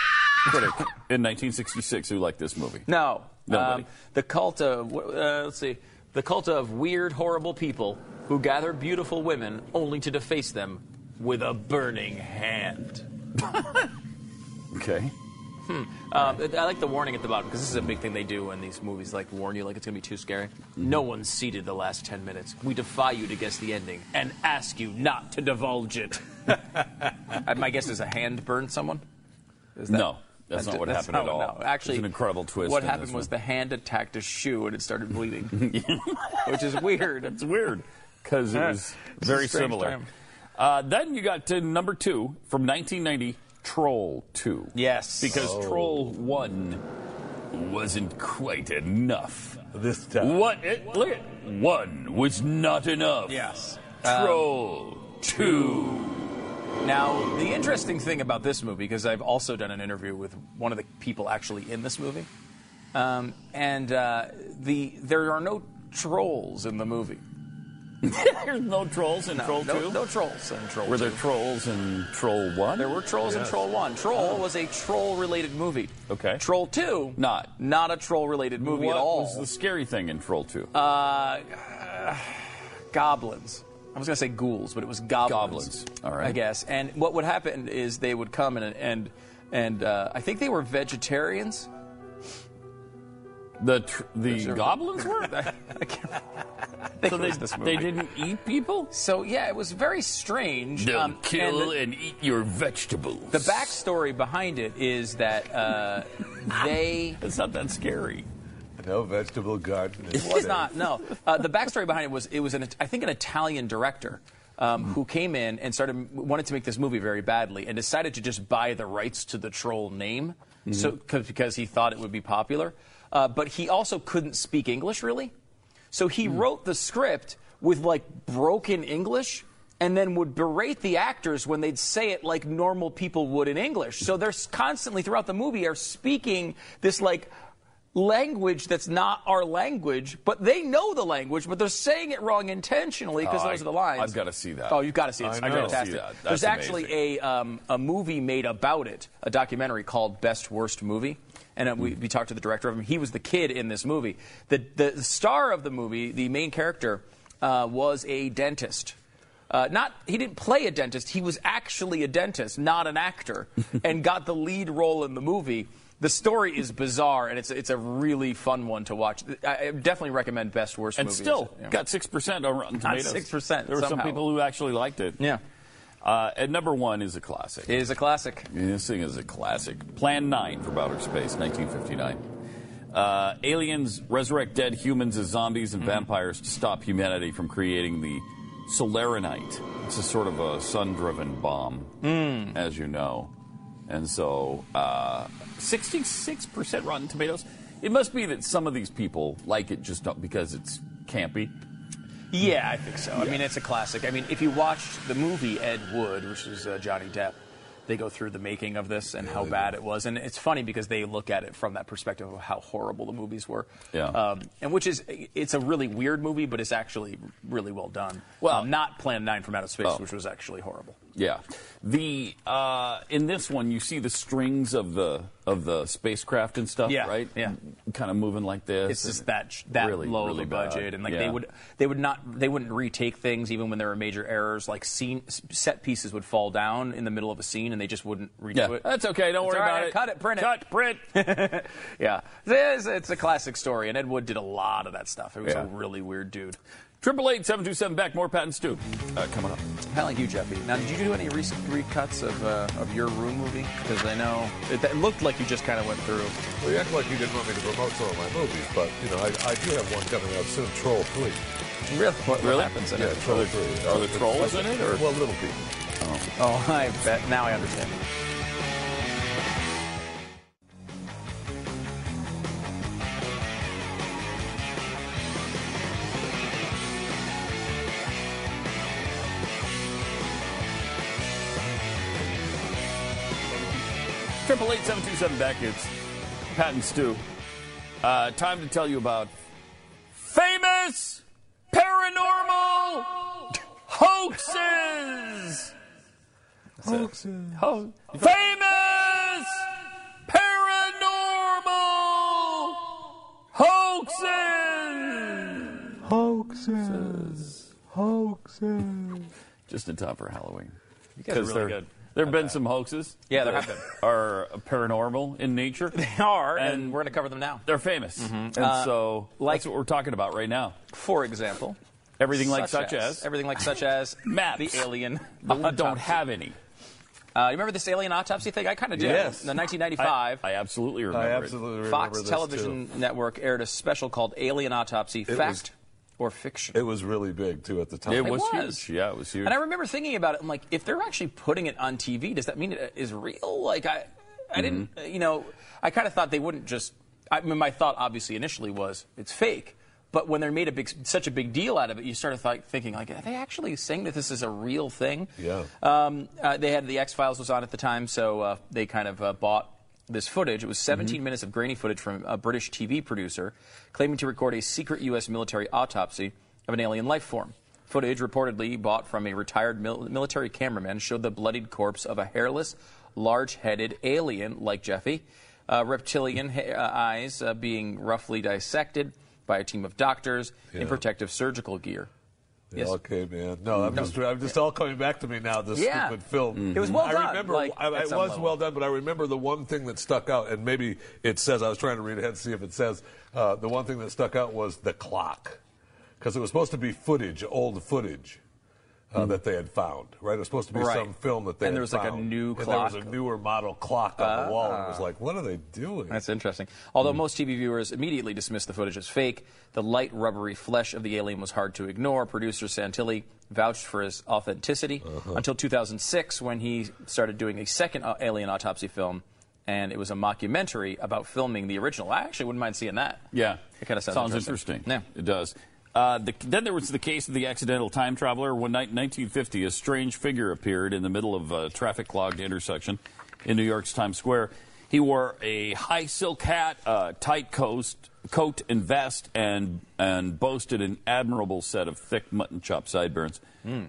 critic in 1966 who liked this movie. No. Nobody. Um, the cult of, uh, let's see, the cult of weird, horrible people who gather beautiful women only to deface them with a burning hand. Okay. Hmm. Um, I like the warning at the bottom because this is a big thing they do in these movies, like warn you, like it's going to be too scary. No one's seated the last 10 minutes. We defy you to guess the ending and ask you not to divulge it. Uh, My guess is a hand burned someone? Is that- No, that's not what happened not at all. No, actually, There's an incredible twist What in happened this was one. the hand attacked a shoe and it started bleeding, which is weird. It's weird because it was It's very similar. Uh, then you got to number two from 1990, Troll 2. Yes. Because Oh. Troll 1 wasn't quite enough. This time. What? It, look at one was not enough. Yes. Troll 2. Now, the interesting thing about this movie, because I've also done an interview with one of the people actually in this movie, um, and uh, the there are no trolls in the movie. There's no trolls in No, Troll no, 2? no trolls in Troll Were there 2. trolls in Troll 1? There were trolls in Troll 1. Troll was a troll-related movie. Okay. Troll 2, Not. not a troll-related movie what at all. What was the scary thing in Troll 2? Uh, uh, goblins. I was going to say ghouls, but it was goblins. Goblins. All right. I guess. And what would happen is they would come and and and uh, I think they were vegetarians. The tr- the Sure. goblins were? so they, they didn't eat people? So yeah, it was very strange. They'll Um, kill and the- and eat your vegetables. The backstory behind it is that uh, they. It's not that scary. No vegetable garden. is It's safe. not. No. Uh, the backstory behind it was it was an I think an Italian director. Um, who came in and started wanted to make this movie very badly and decided to just buy the rights to the troll name, so cause, because he thought it would be popular. Uh, but he also couldn't speak English really, so he wrote the script with like broken English and then would berate the actors when they'd say it like normal people would in English. So they're constantly throughout the movie are speaking this like language that's not our language, but they know the language, but they're saying it wrong intentionally because Oh, those I- are the lines. I've gotta see that. Oh, you've got to see it. I It's know. fantastic. See that. That's There's actually amazing. a um, a movie made about it, a documentary called Best Worst Movie. And uh, we, we talked to the director of him. He was the kid in this movie. The, the star of the movie, the main character, uh, was a dentist. Uh, not he didn't play a dentist. He was actually a dentist, not an actor, and got the lead role in the movie. The story is bizarre, and it's it's a really fun one to watch. I definitely recommend Best Worst And Movie. still Yeah. got 6% on Rotten Tomatoes. 6%, There were some people who actually liked it. Yeah. Uh, and number one is a classic. It is a classic. This thing is a classic. Plan 9 from Outer Space, 1959. Uh, aliens resurrect dead humans as zombies and vampires to stop humanity from creating the Solaranite. It's a sort of a sun driven bomb, as you know. And so, uh, 66% Rotten Tomatoes. It must be that some of these people like it just because it's campy. Yeah, I think so. I mean, it's a classic. I mean, if you watch the movie Ed Wood, which is uh, Johnny Depp, they go through the making of this and how bad it was, and it's funny because they look at it from that perspective of how horrible the movies were. Yeah. Um, and which is, it's a really weird movie, but it's actually really well done. Well- Um, not Plan Nine from Outer Space, Oh. which was actually horrible. Yeah, the uh, in this one you see the strings of the of the spacecraft and stuff, Yeah, right? yeah. kind of moving like this. It's just that that Really, low really of a budget, and like Yeah. they would they would not they wouldn't retake things even when there were major errors. Like scene set pieces would fall down in the middle of a scene, and they just wouldn't redo Yeah, it. that's okay. Don't It's worry all about it. Cut it, print it. Cut, print. yeah, it's, it's a classic story, and Ed Wood did a lot of that stuff. It was Yeah. a really weird dude. Triple eight seven two seven back. More Pat and Stu. Uh, coming up. Kind of like you, Jeffy. Now, did you do any recent recuts of uh, of your Room movie? Because I know it, it looked like you just kind of went through. Well, you act like you didn't want me to promote some of my movies, but you know, I, I do have one coming out soon, Troll Three. Really? What, Really? happens in Yeah, it? Troll Are there- Three. are there trolls in it, or- well, little people. Oh, I bet. Now I understand. Triple eight seven two seven back. It's Pat and Stu. Uh, time to tell you about famous paranormal hoaxes. Hoaxes. Ho- famous paranormal hoaxes. Hoaxes. Hoaxes. Just in time for Halloween. You guys are really good. There have been some hoaxes. Yeah, there have been. Are paranormal in nature. They are, and, And- we're going to cover them now. They're famous, and Uh, so like- that's what we're talking about right now. For example, Everything like such as, everything like such as Maps. the alien. but we don't have any. Uh, you remember this alien autopsy thing? I kind of did. Yes. In 1995. I, I absolutely remember I it. absolutely remember Fox this Television too. Network aired a special called Alien Autopsy It Fact was or fiction. It was really big too at the time. It was, was. huge. Yeah, it was huge. And I remember thinking about it. I'm like, if they're actually putting it on TV, does that mean it is real? Like, I, I didn't, Mm-hmm. you know, I kind of thought they wouldn't just. I mean, my thought obviously initially was it's fake. But when they made a big, such a big deal out of it, you started th- thinking like, are they actually saying that this is a real thing? Yeah. Um, uh, they had the X Files was on at the time, so uh, they kind of uh, bought this footage. It was 17 minutes of grainy footage from a British TV producer claiming to record a secret U.S. military autopsy of an alien life form. Footage reportedly bought from a retired mil- military cameraman showed the bloodied corpse of a hairless, large-headed alien like Jeffy, uh, reptilian ha- uh, eyes uh, being roughly dissected by a team of doctors in protective surgical gear. Okay, man. No, I'm just I'm just all coming back to me now. This Yeah. stupid film. It was well I done, remember like, I, at it was level. well done, but I remember the one thing that stuck out, and maybe it says. I was trying to read ahead to see if it says uh, the one thing that stuck out was the clock, because it was supposed to be footage, old footage. Uh, That they had found, right? It was supposed to be. Right. some film that they And had there was, like, a found. new And there was a newer model clock on the wall, and it was Ah. like, what are they doing? That's interesting. Although most TV viewers immediately dismissed the footage as fake, the light, rubbery flesh of the alien was hard to ignore. Producer Santilli vouched for his authenticity until 2006 when he started doing a second uh, alien autopsy film, and it was a mockumentary about filming the original. I actually wouldn't mind seeing that. Yeah, It kinda sounds interesting. interesting. Yeah. it does. Uh, the, then there was the case of the accidental time traveler. One night in 1950, a strange figure appeared in the middle of a traffic clogged intersection in New York's Times Square. He wore a high silk hat, uh, tight coat, coat and vest, and and boasted an admirable set of thick mutton chop sideburns.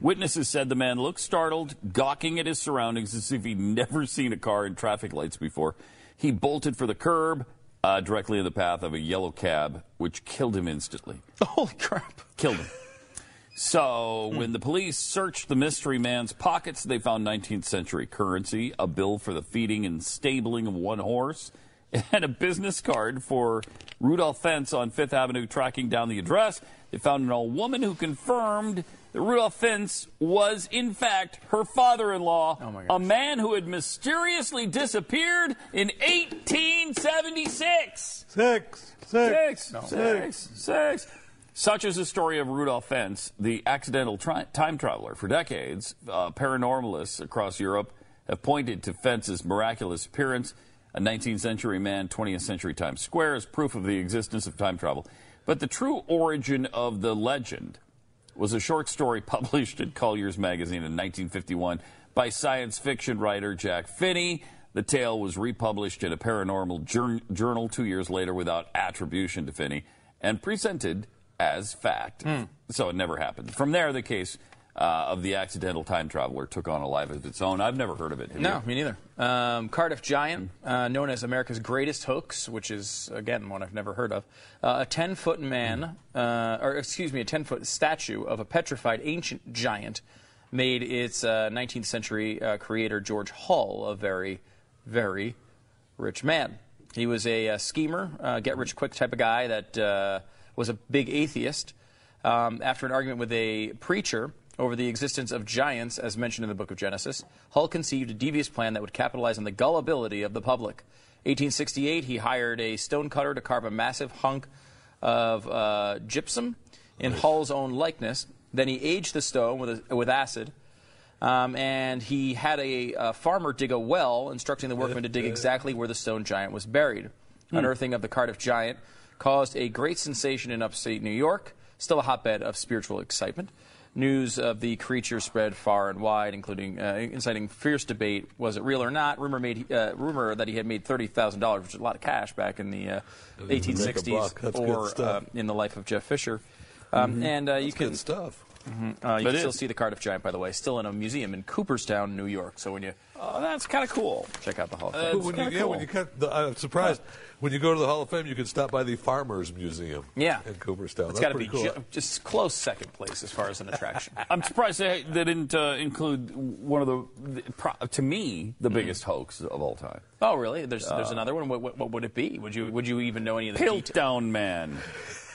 Witnesses said the man looked startled, gawking at his surroundings as if he'd never seen a car in traffic lights before. He bolted for the curb, uh, directly in the path of a yellow cab, which killed him instantly. Holy crap. Killed him. So, when the police searched the mystery man's pockets, they found 19th century currency, a bill for the feeding and stabling of one horse, and a business card for Rudolph Fentz on Fifth Avenue tracking down the address. They found an old woman who confirmed Rudolph Fentz was, in fact, her father in law, a man who had mysteriously disappeared in 1876. Six, Six, six, six. Such is the story of Rudolph Fentz, the accidental tri- time traveler. For decades, uh, paranormalists across Europe have pointed to Fentz's miraculous appearance, a 19th century man, 20th century Times Square, as proof of the existence of time travel. But the true origin of the legend was a short story published in Collier's magazine in 1951 by science fiction writer Jack Finney. The tale was republished in a paranormal jour- journal two years later without attribution to Finney and presented as fact. Hmm. So it never happened. From there, the case uh, of the accidental time traveler took on a life of its own. I've never heard of it. No, you? me neither. Um, Cardiff Giant, uh, known as America's greatest hoax, which is again one I've never heard of. Uh, a ten-foot man, uh, or excuse me, a ten-foot statue of a petrified ancient giant, made its uh, 19th century uh, creator George Hull, a very, very rich man. He was a, uh schemer, uh, get-rich-quick type of guy that uh, was a big atheist. Um, after an argument with a preacher over the existence of giants, as mentioned in the book of Genesis, Hull conceived a devious plan that would capitalize on the gullibility of the public. 1868, he hired a stonecutter to carve a massive hunk of uh, gypsum in Hull's own likeness. Then he aged the stone with, a, with acid. Um, and he had a, uh farmer dig a well, instructing the workmen to dig exactly where the stone giant was buried. Hmm. Unearthing of the Cardiff giant caused a great sensation in upstate New York, still a hotbed of spiritual excitement. News of the creature spread far and wide, including uh, inciting fierce debate: was it real or not? Rumor made uh, rumor that he had made thirty thousand dollars, which is a lot of cash back in the uh, That is a make a 1860s, buck. That's good or uh, in the life of Jeff Fisher. Um, Mhm. And uh, you can good stuff. Mhm. Uh, you But can still see the Cardiff Giant, by the way, still in a museum in Cooperstown, New York. So when you Oh, that's kind of cool. check out the Hall of But Fame, when you, yeah, when you cut the, I'm surprised. When you go to the Hall of Fame, you can stop by the Farmers Museum. Yeah. in Cooperstown. it's That's got to be cool. ju- just close second place as far as an attraction. I'm surprised they, they didn't uh, include one of the, the pro, to me, the biggest hoax of all time. oh, really? There's there's Uh, another one. What, what, what would it be? Would you would you even know any of the Piltdown Man.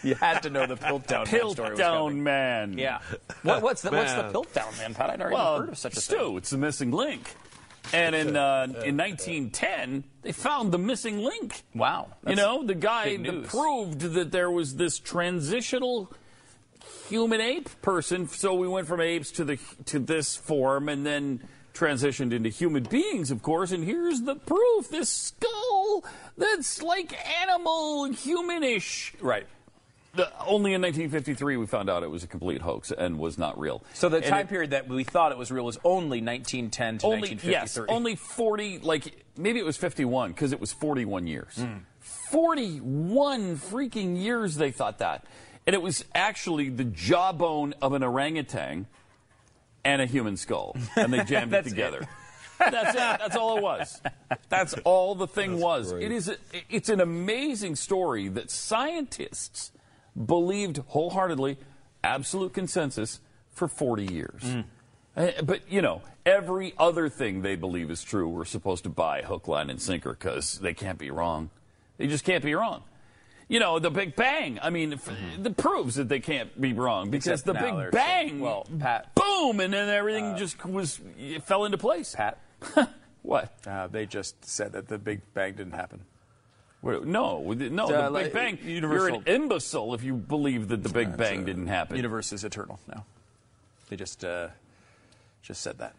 You had to know the Piltdown Man story Piltdown. Man. Yeah. What, what's the what's the Piltdown Man, Pat? I'd never well, even heard of such a thing. Stu, thing. it's the missing link. And in uh, in 1910, they found the missing link. Wow. you know, the guy that proved that there was this transitional human ape person. So we went from apes to the to this form, and then transitioned into human beings, of course. And here's the proof: this skull that's like animal, humanish. Right. The, only in 1953 we found out it was a complete hoax and was not real. So the And time it- period that we thought it was real was only 1910 to only 1953. yes, only 40. Like maybe it was 51 because it was 41 years. Hmm. 41 freaking years they thought that, and it was actually the jawbone of an orangutan and a human skull, and they jammed it That's it. together. That's it. That's all it was. That's all the thing was. great. It is. A, it's an amazing story that scientists believed wholeheartedly, absolute consensus for 40 years. Uh, But you know, every other thing they believe is true, we're supposed to buy hook, line, and sinker because they can't be wrong. They just can't be wrong. You know, the Big Bang. I mean, f- that proves that they can't be wrong because Except the Big Bang. saying- well, Pat- boom, and then everything just was it fell into place. Pat, what? Uh, they just said that the Big Bang didn't happen. No, the- no, Uh, the Big Bang. You're an imbecile if you believe that the Big Bang didn't happen. Universe is eternal No, They just uh, just said that.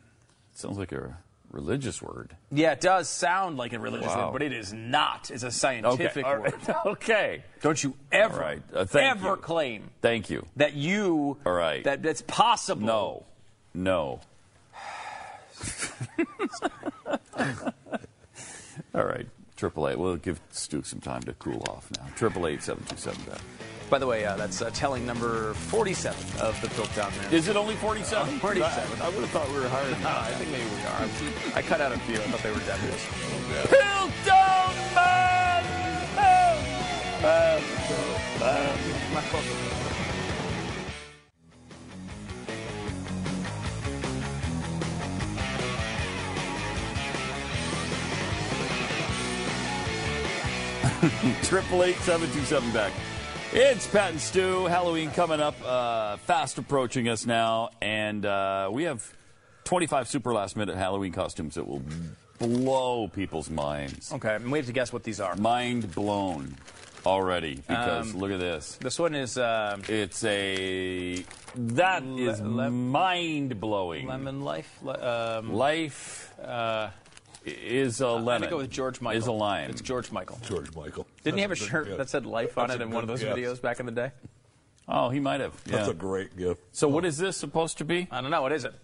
Sounds like a religious word. Yeah, it does sound like a religious Wow. word, but it is not. It's a scientific all word. okay. Don't you ever, right. Uh, ever you. claim Thank you. that you All right. that that's possible. No. No. All right. Triple eight. We'll give Stu some time to cool off now. Triple eight seven two seven. By the way, uh, that's uh, telling number 47 of the Piltdown Man. Is it only 47? 47. I would have thought we were higher than that. I think maybe we are. I cut out a few. I thought they were deputies. Piltdown Man! Triple eight seven two seven back. It's Pat and Stu. Halloween coming up, uh, fast approaching us now, and uh, we have 25 super last minute Halloween costumes that will blow people's minds. Okay, and we have to guess what these are. Mind blown already because Um, look at this. This one is uh, It's a that is le- mind blowing. lemon life. Le- um, Life uh, is a I'm lemon. gonna go with George Michael. Is a lion. It's George Michael. George Michael. Didn't he have a That's shirt guess. that said "life" on That's it in one of those guess. videos back in the day? Oh, he might have. Yeah. That's a great gift. so what is this supposed to be? I don't know. What is it?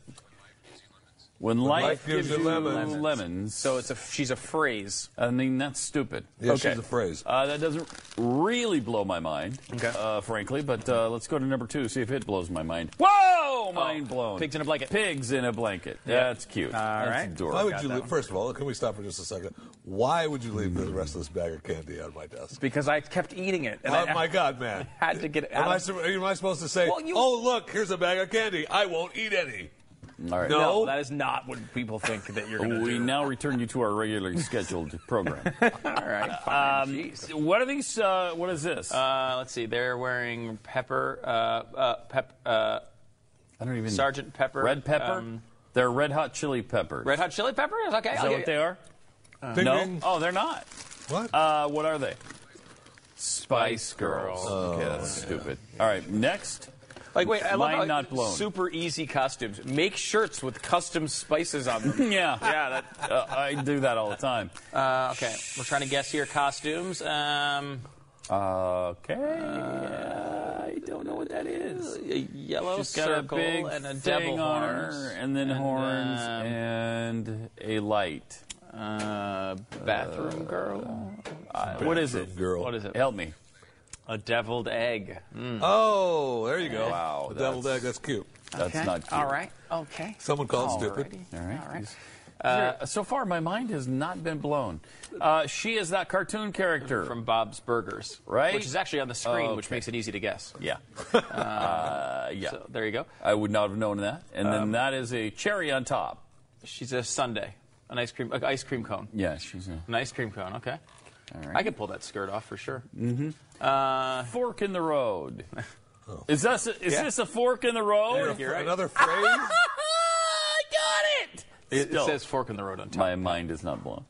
When life, life gives you lemons. lemons. So it's a she's a phrase. I mean, that's stupid. Yeah, okay. she's a phrase. Uh, that doesn't really blow my mind, Okay. uh, frankly. But uh, let's go to number two, see if it blows my mind. Whoa! Mind blown. Pigs in a blanket. Pigs in a blanket. Yeah. That's cute. All That's right. adorable. Why would got you leave, first of all, can we stop for just a second? Why would you leave the rest of this bag of candy on my desk? Because I kept eating it. And oh I, my God, man! had to get it Am out I, of- su- am I supposed to say, Well, you- "Oh, look, here's a bag of candy. I won't eat any"? All right. No. No, that is not what people think that you're going to We now return you to our regularly scheduled program. All right, fine. Um, Jeez. what are these? Uh, what is this? Uh, let's see. They're wearing pepper. Uh, uh, pep. Uh, I don't even. Sergeant Pepper. Red pepper. um, They're red hot chili peppers. red hot chili peppers. Okay. Is I'll that what they are? Ding, no. ding. Oh, they're not. What? Uh, what are they? Spice Girls. okay, that's stupid. All right, next. Like, wait, I love Mine how, like, not blown. Super easy costumes. Make shirts with custom spices on them. Yeah, yeah. That, uh, I do that all the time. uh, okay. We're trying to guess here costumes. Um, Okay. I don't know what that is. a yellow She's got a circle big and a thing devil on horns. her, and then and, horns, um, and a light. Uh, bathroom girl. Uh, what is it? Bathroom girl. What is it? Help me. A deviled egg. Mm. Oh, there you go. Wow, the deviled egg. That's cute. That's Okay. not cute. All right. Okay. Someone called it stupid. All right. All right. Uh, so far, my mind has not been blown. Uh, she is that cartoon character. From Bob's Burgers. Right? Which is actually on the screen, Oh, which makes it easy to guess. yeah. Uh, yeah. So there you go. I would not have known that. And Um, then that is a cherry on top. She's a sundae. An ice cream, an ice cream cone. Yeah, she's a An ice cream cone. Okay. All right. I could pull that skirt off for sure. Mm-hmm. Uh, fork in the road. Is this is Yeah. this a fork in the road? You're right. Another phrase. I got it. it, it says fork in the road on top. my mind is not blown.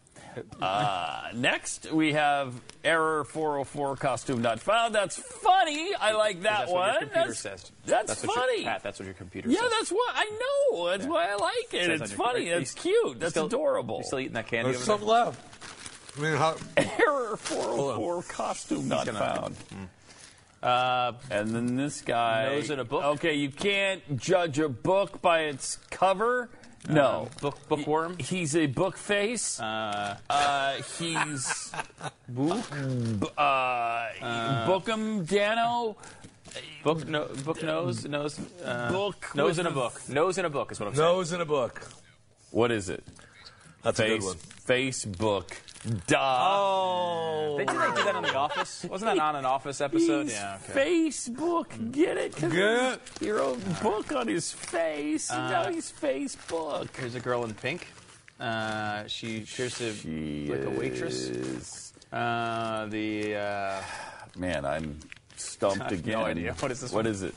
Uh, next, we have error 404 costume not found. That's funny. I like that that's one. What your computer that's says. that's, what funny. Your, Pat, that's what your computer says. yeah, says. that's what I know. That's why I like it. Says It's on your- funny. are That's still- cute. you That's still- adorable. You still eating that candy There's over some left. I mean, how, Error 404 costume not gonna- found. Uh, And then this guy. Nose in a book? Okay, you can't judge a book by its cover. No. Uh, book bookworm. He- he's a book face. Uh, Uh, he's book. uh, Bookham Dano. Book no, book nose nose uh, Book nose with in a book nose in a book is what I'm saying. nose in a book. What is it? That's a good one. Facebook. Duh. Oh, they did they do that on The Office? Wasn't that on an Office episode? He's yeah. Okay. Facebook. Get it? 'Cause Get there's Your own book on his face. Uh, now he's Facebook. Here's a girl in pink. Uh, she appears to She like a waitress. is- Uh, the uh, Man, I'm stumped I have again. no idea. What is this What one? is it?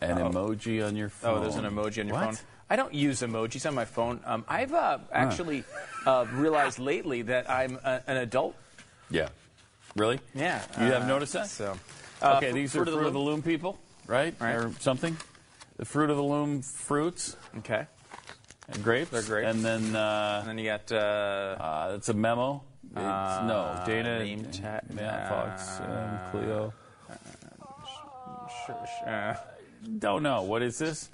An Oh. emoji on your phone. oh, there's an emoji on your What? phone. I don't use emojis on my phone. Um, I've uh, actually uh, realized lately that I'm a, an adult. Yeah. Really? Yeah. You have uh, noticed that? So, uh, okay, fr- these Fruit are the fruit of the Loom. loom people, right? Right. Or something. The fruit of the loom fruits. Okay. And grapes. They're grapes. And then uh, And then you got uh, uh, it's a memo. It's, no, Dana, name tag- Matt Fox, and uh, Cleo. sh- sh- uh, Don't know. What is this?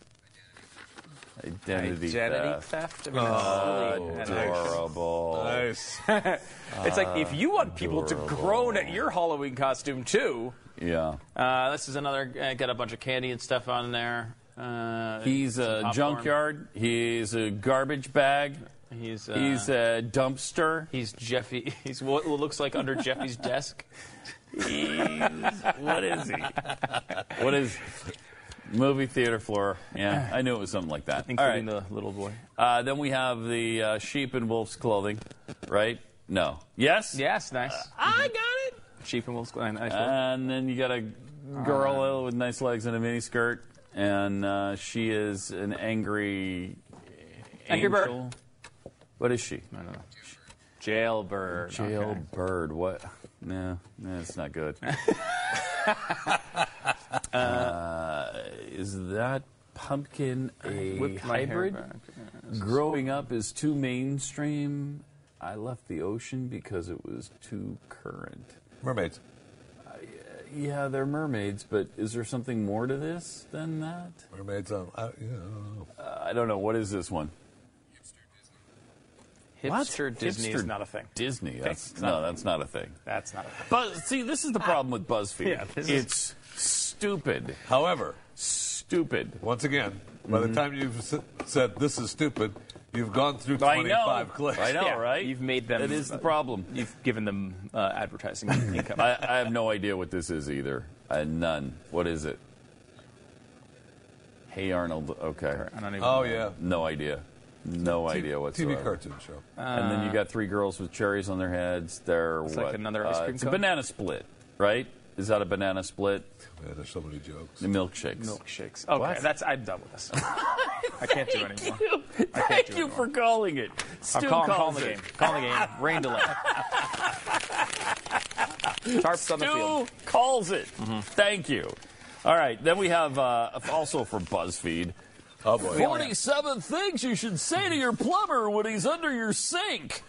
Identity, identity theft. I mean, Oh, that's really- adorable. Nice. it's like if you want people to groan at your Halloween costume too. Yeah. Uh, this is another. Uh, got a bunch of candy and stuff on there. Uh, He's a junkyard. He's a garbage bag. He's uh, He's a dumpster. he's Jeffy. He's what looks like under Jeffy's desk. He's, what is he? What is movie theater floor? Yeah, I knew it was something like that. All right. including the little boy. Uh, then we have the uh, sheep in wolf's clothing, right? No. Yes. Yes, nice. I got it. Sheep and wolves. Nice. And then you got a girl with nice legs and a mini skirt, and uh, she is an angry Angry bird. What is she? I don't know. Jailbird. Jailbird. What? No, no, it's not good. uh, is that pumpkin a Whip my hair hybrid? Growing up is too mainstream. I left the ocean because it was too current. Mermaids. Yeah, they're mermaids, but is there something more to this than that? Mermaids on. I, yeah, I don't know. Uh, I don't know. What is this one? Hipster Disney is Hipster not a thing. Disney. That's, not no, a that's not a thing. That's not a thing. But see, this is the problem with BuzzFeed. Yeah, this is- it's stupid. However, Stupid. once again, by the time you've s- said this is stupid, you've gone through 25 know. clicks. I know, Yeah, right? You've made them. That is the problem. You've given them uh, advertising income. I, I have no idea what this is either. I had none. What is it? Hey Arnold. Okay. I don't even. Oh know. yeah. No idea. No T- idea whatsoever. TV cartoon show. and then you got three girls with cherries on their heads. They're It's what? like another ice Uh, cream It's a banana split, right? Is that a banana split? Yeah, there's so many jokes. The milkshakes. Milkshakes. Okay, What? that's. I'm done with this. I can't do it anymore. you. I can't Thank do you it for calling it. I'm Stu calling, calling calls the it. game. Calling the game. Rain delay. Tarps on the field. Stu calls it. Mm-hmm. Thank you. All right, then we have uh, also for BuzzFeed. Oh boy. 47 things you should say to your plumber when he's under your sink.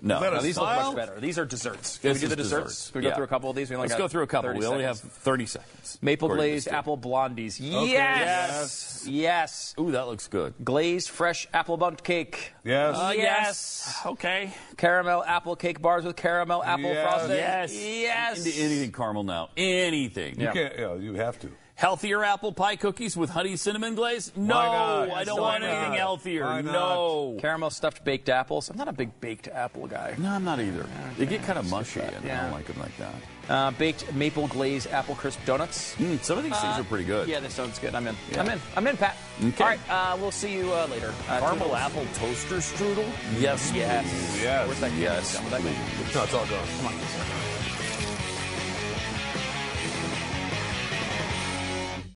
No, that No, these look much better. These are desserts. Can This we do the desserts? desserts. Can we go Yeah. through a couple of these? We only Let's got go through a couple. 30 We only have 30 seconds. Maple glazed apple blondies. Okay. Yes. Yes. Ooh, that looks good. Glazed fresh apple bundt cake. Yes. Uh, yes. Okay. Caramel apple cake bars with caramel apple Yes. frosting. Yes. Yes. Into anything caramel now. Anything. you can't. You, know, you have to. Healthier apple pie cookies with honey cinnamon glaze? No. I don't Why want anything not? healthier. Not? No. Caramel stuffed baked apples. I'm not a big baked apple guy. No, I'm not either. They get kind of mushy, and I Yeah. don't like them like that. Uh, baked maple glazed apple crisp donuts. Mm, some of these things Uh, are pretty good. Yeah, this sounds good. I'm in. Yeah. I'm in. I'm in, Pat. Okay. All right. Uh, we'll see you uh, later. Uh, Caramel toodles. apple toaster strudel? Yes, Yes. please. Yes. Where's that? Yes, Where's that? please. No, it's all gone. Come on.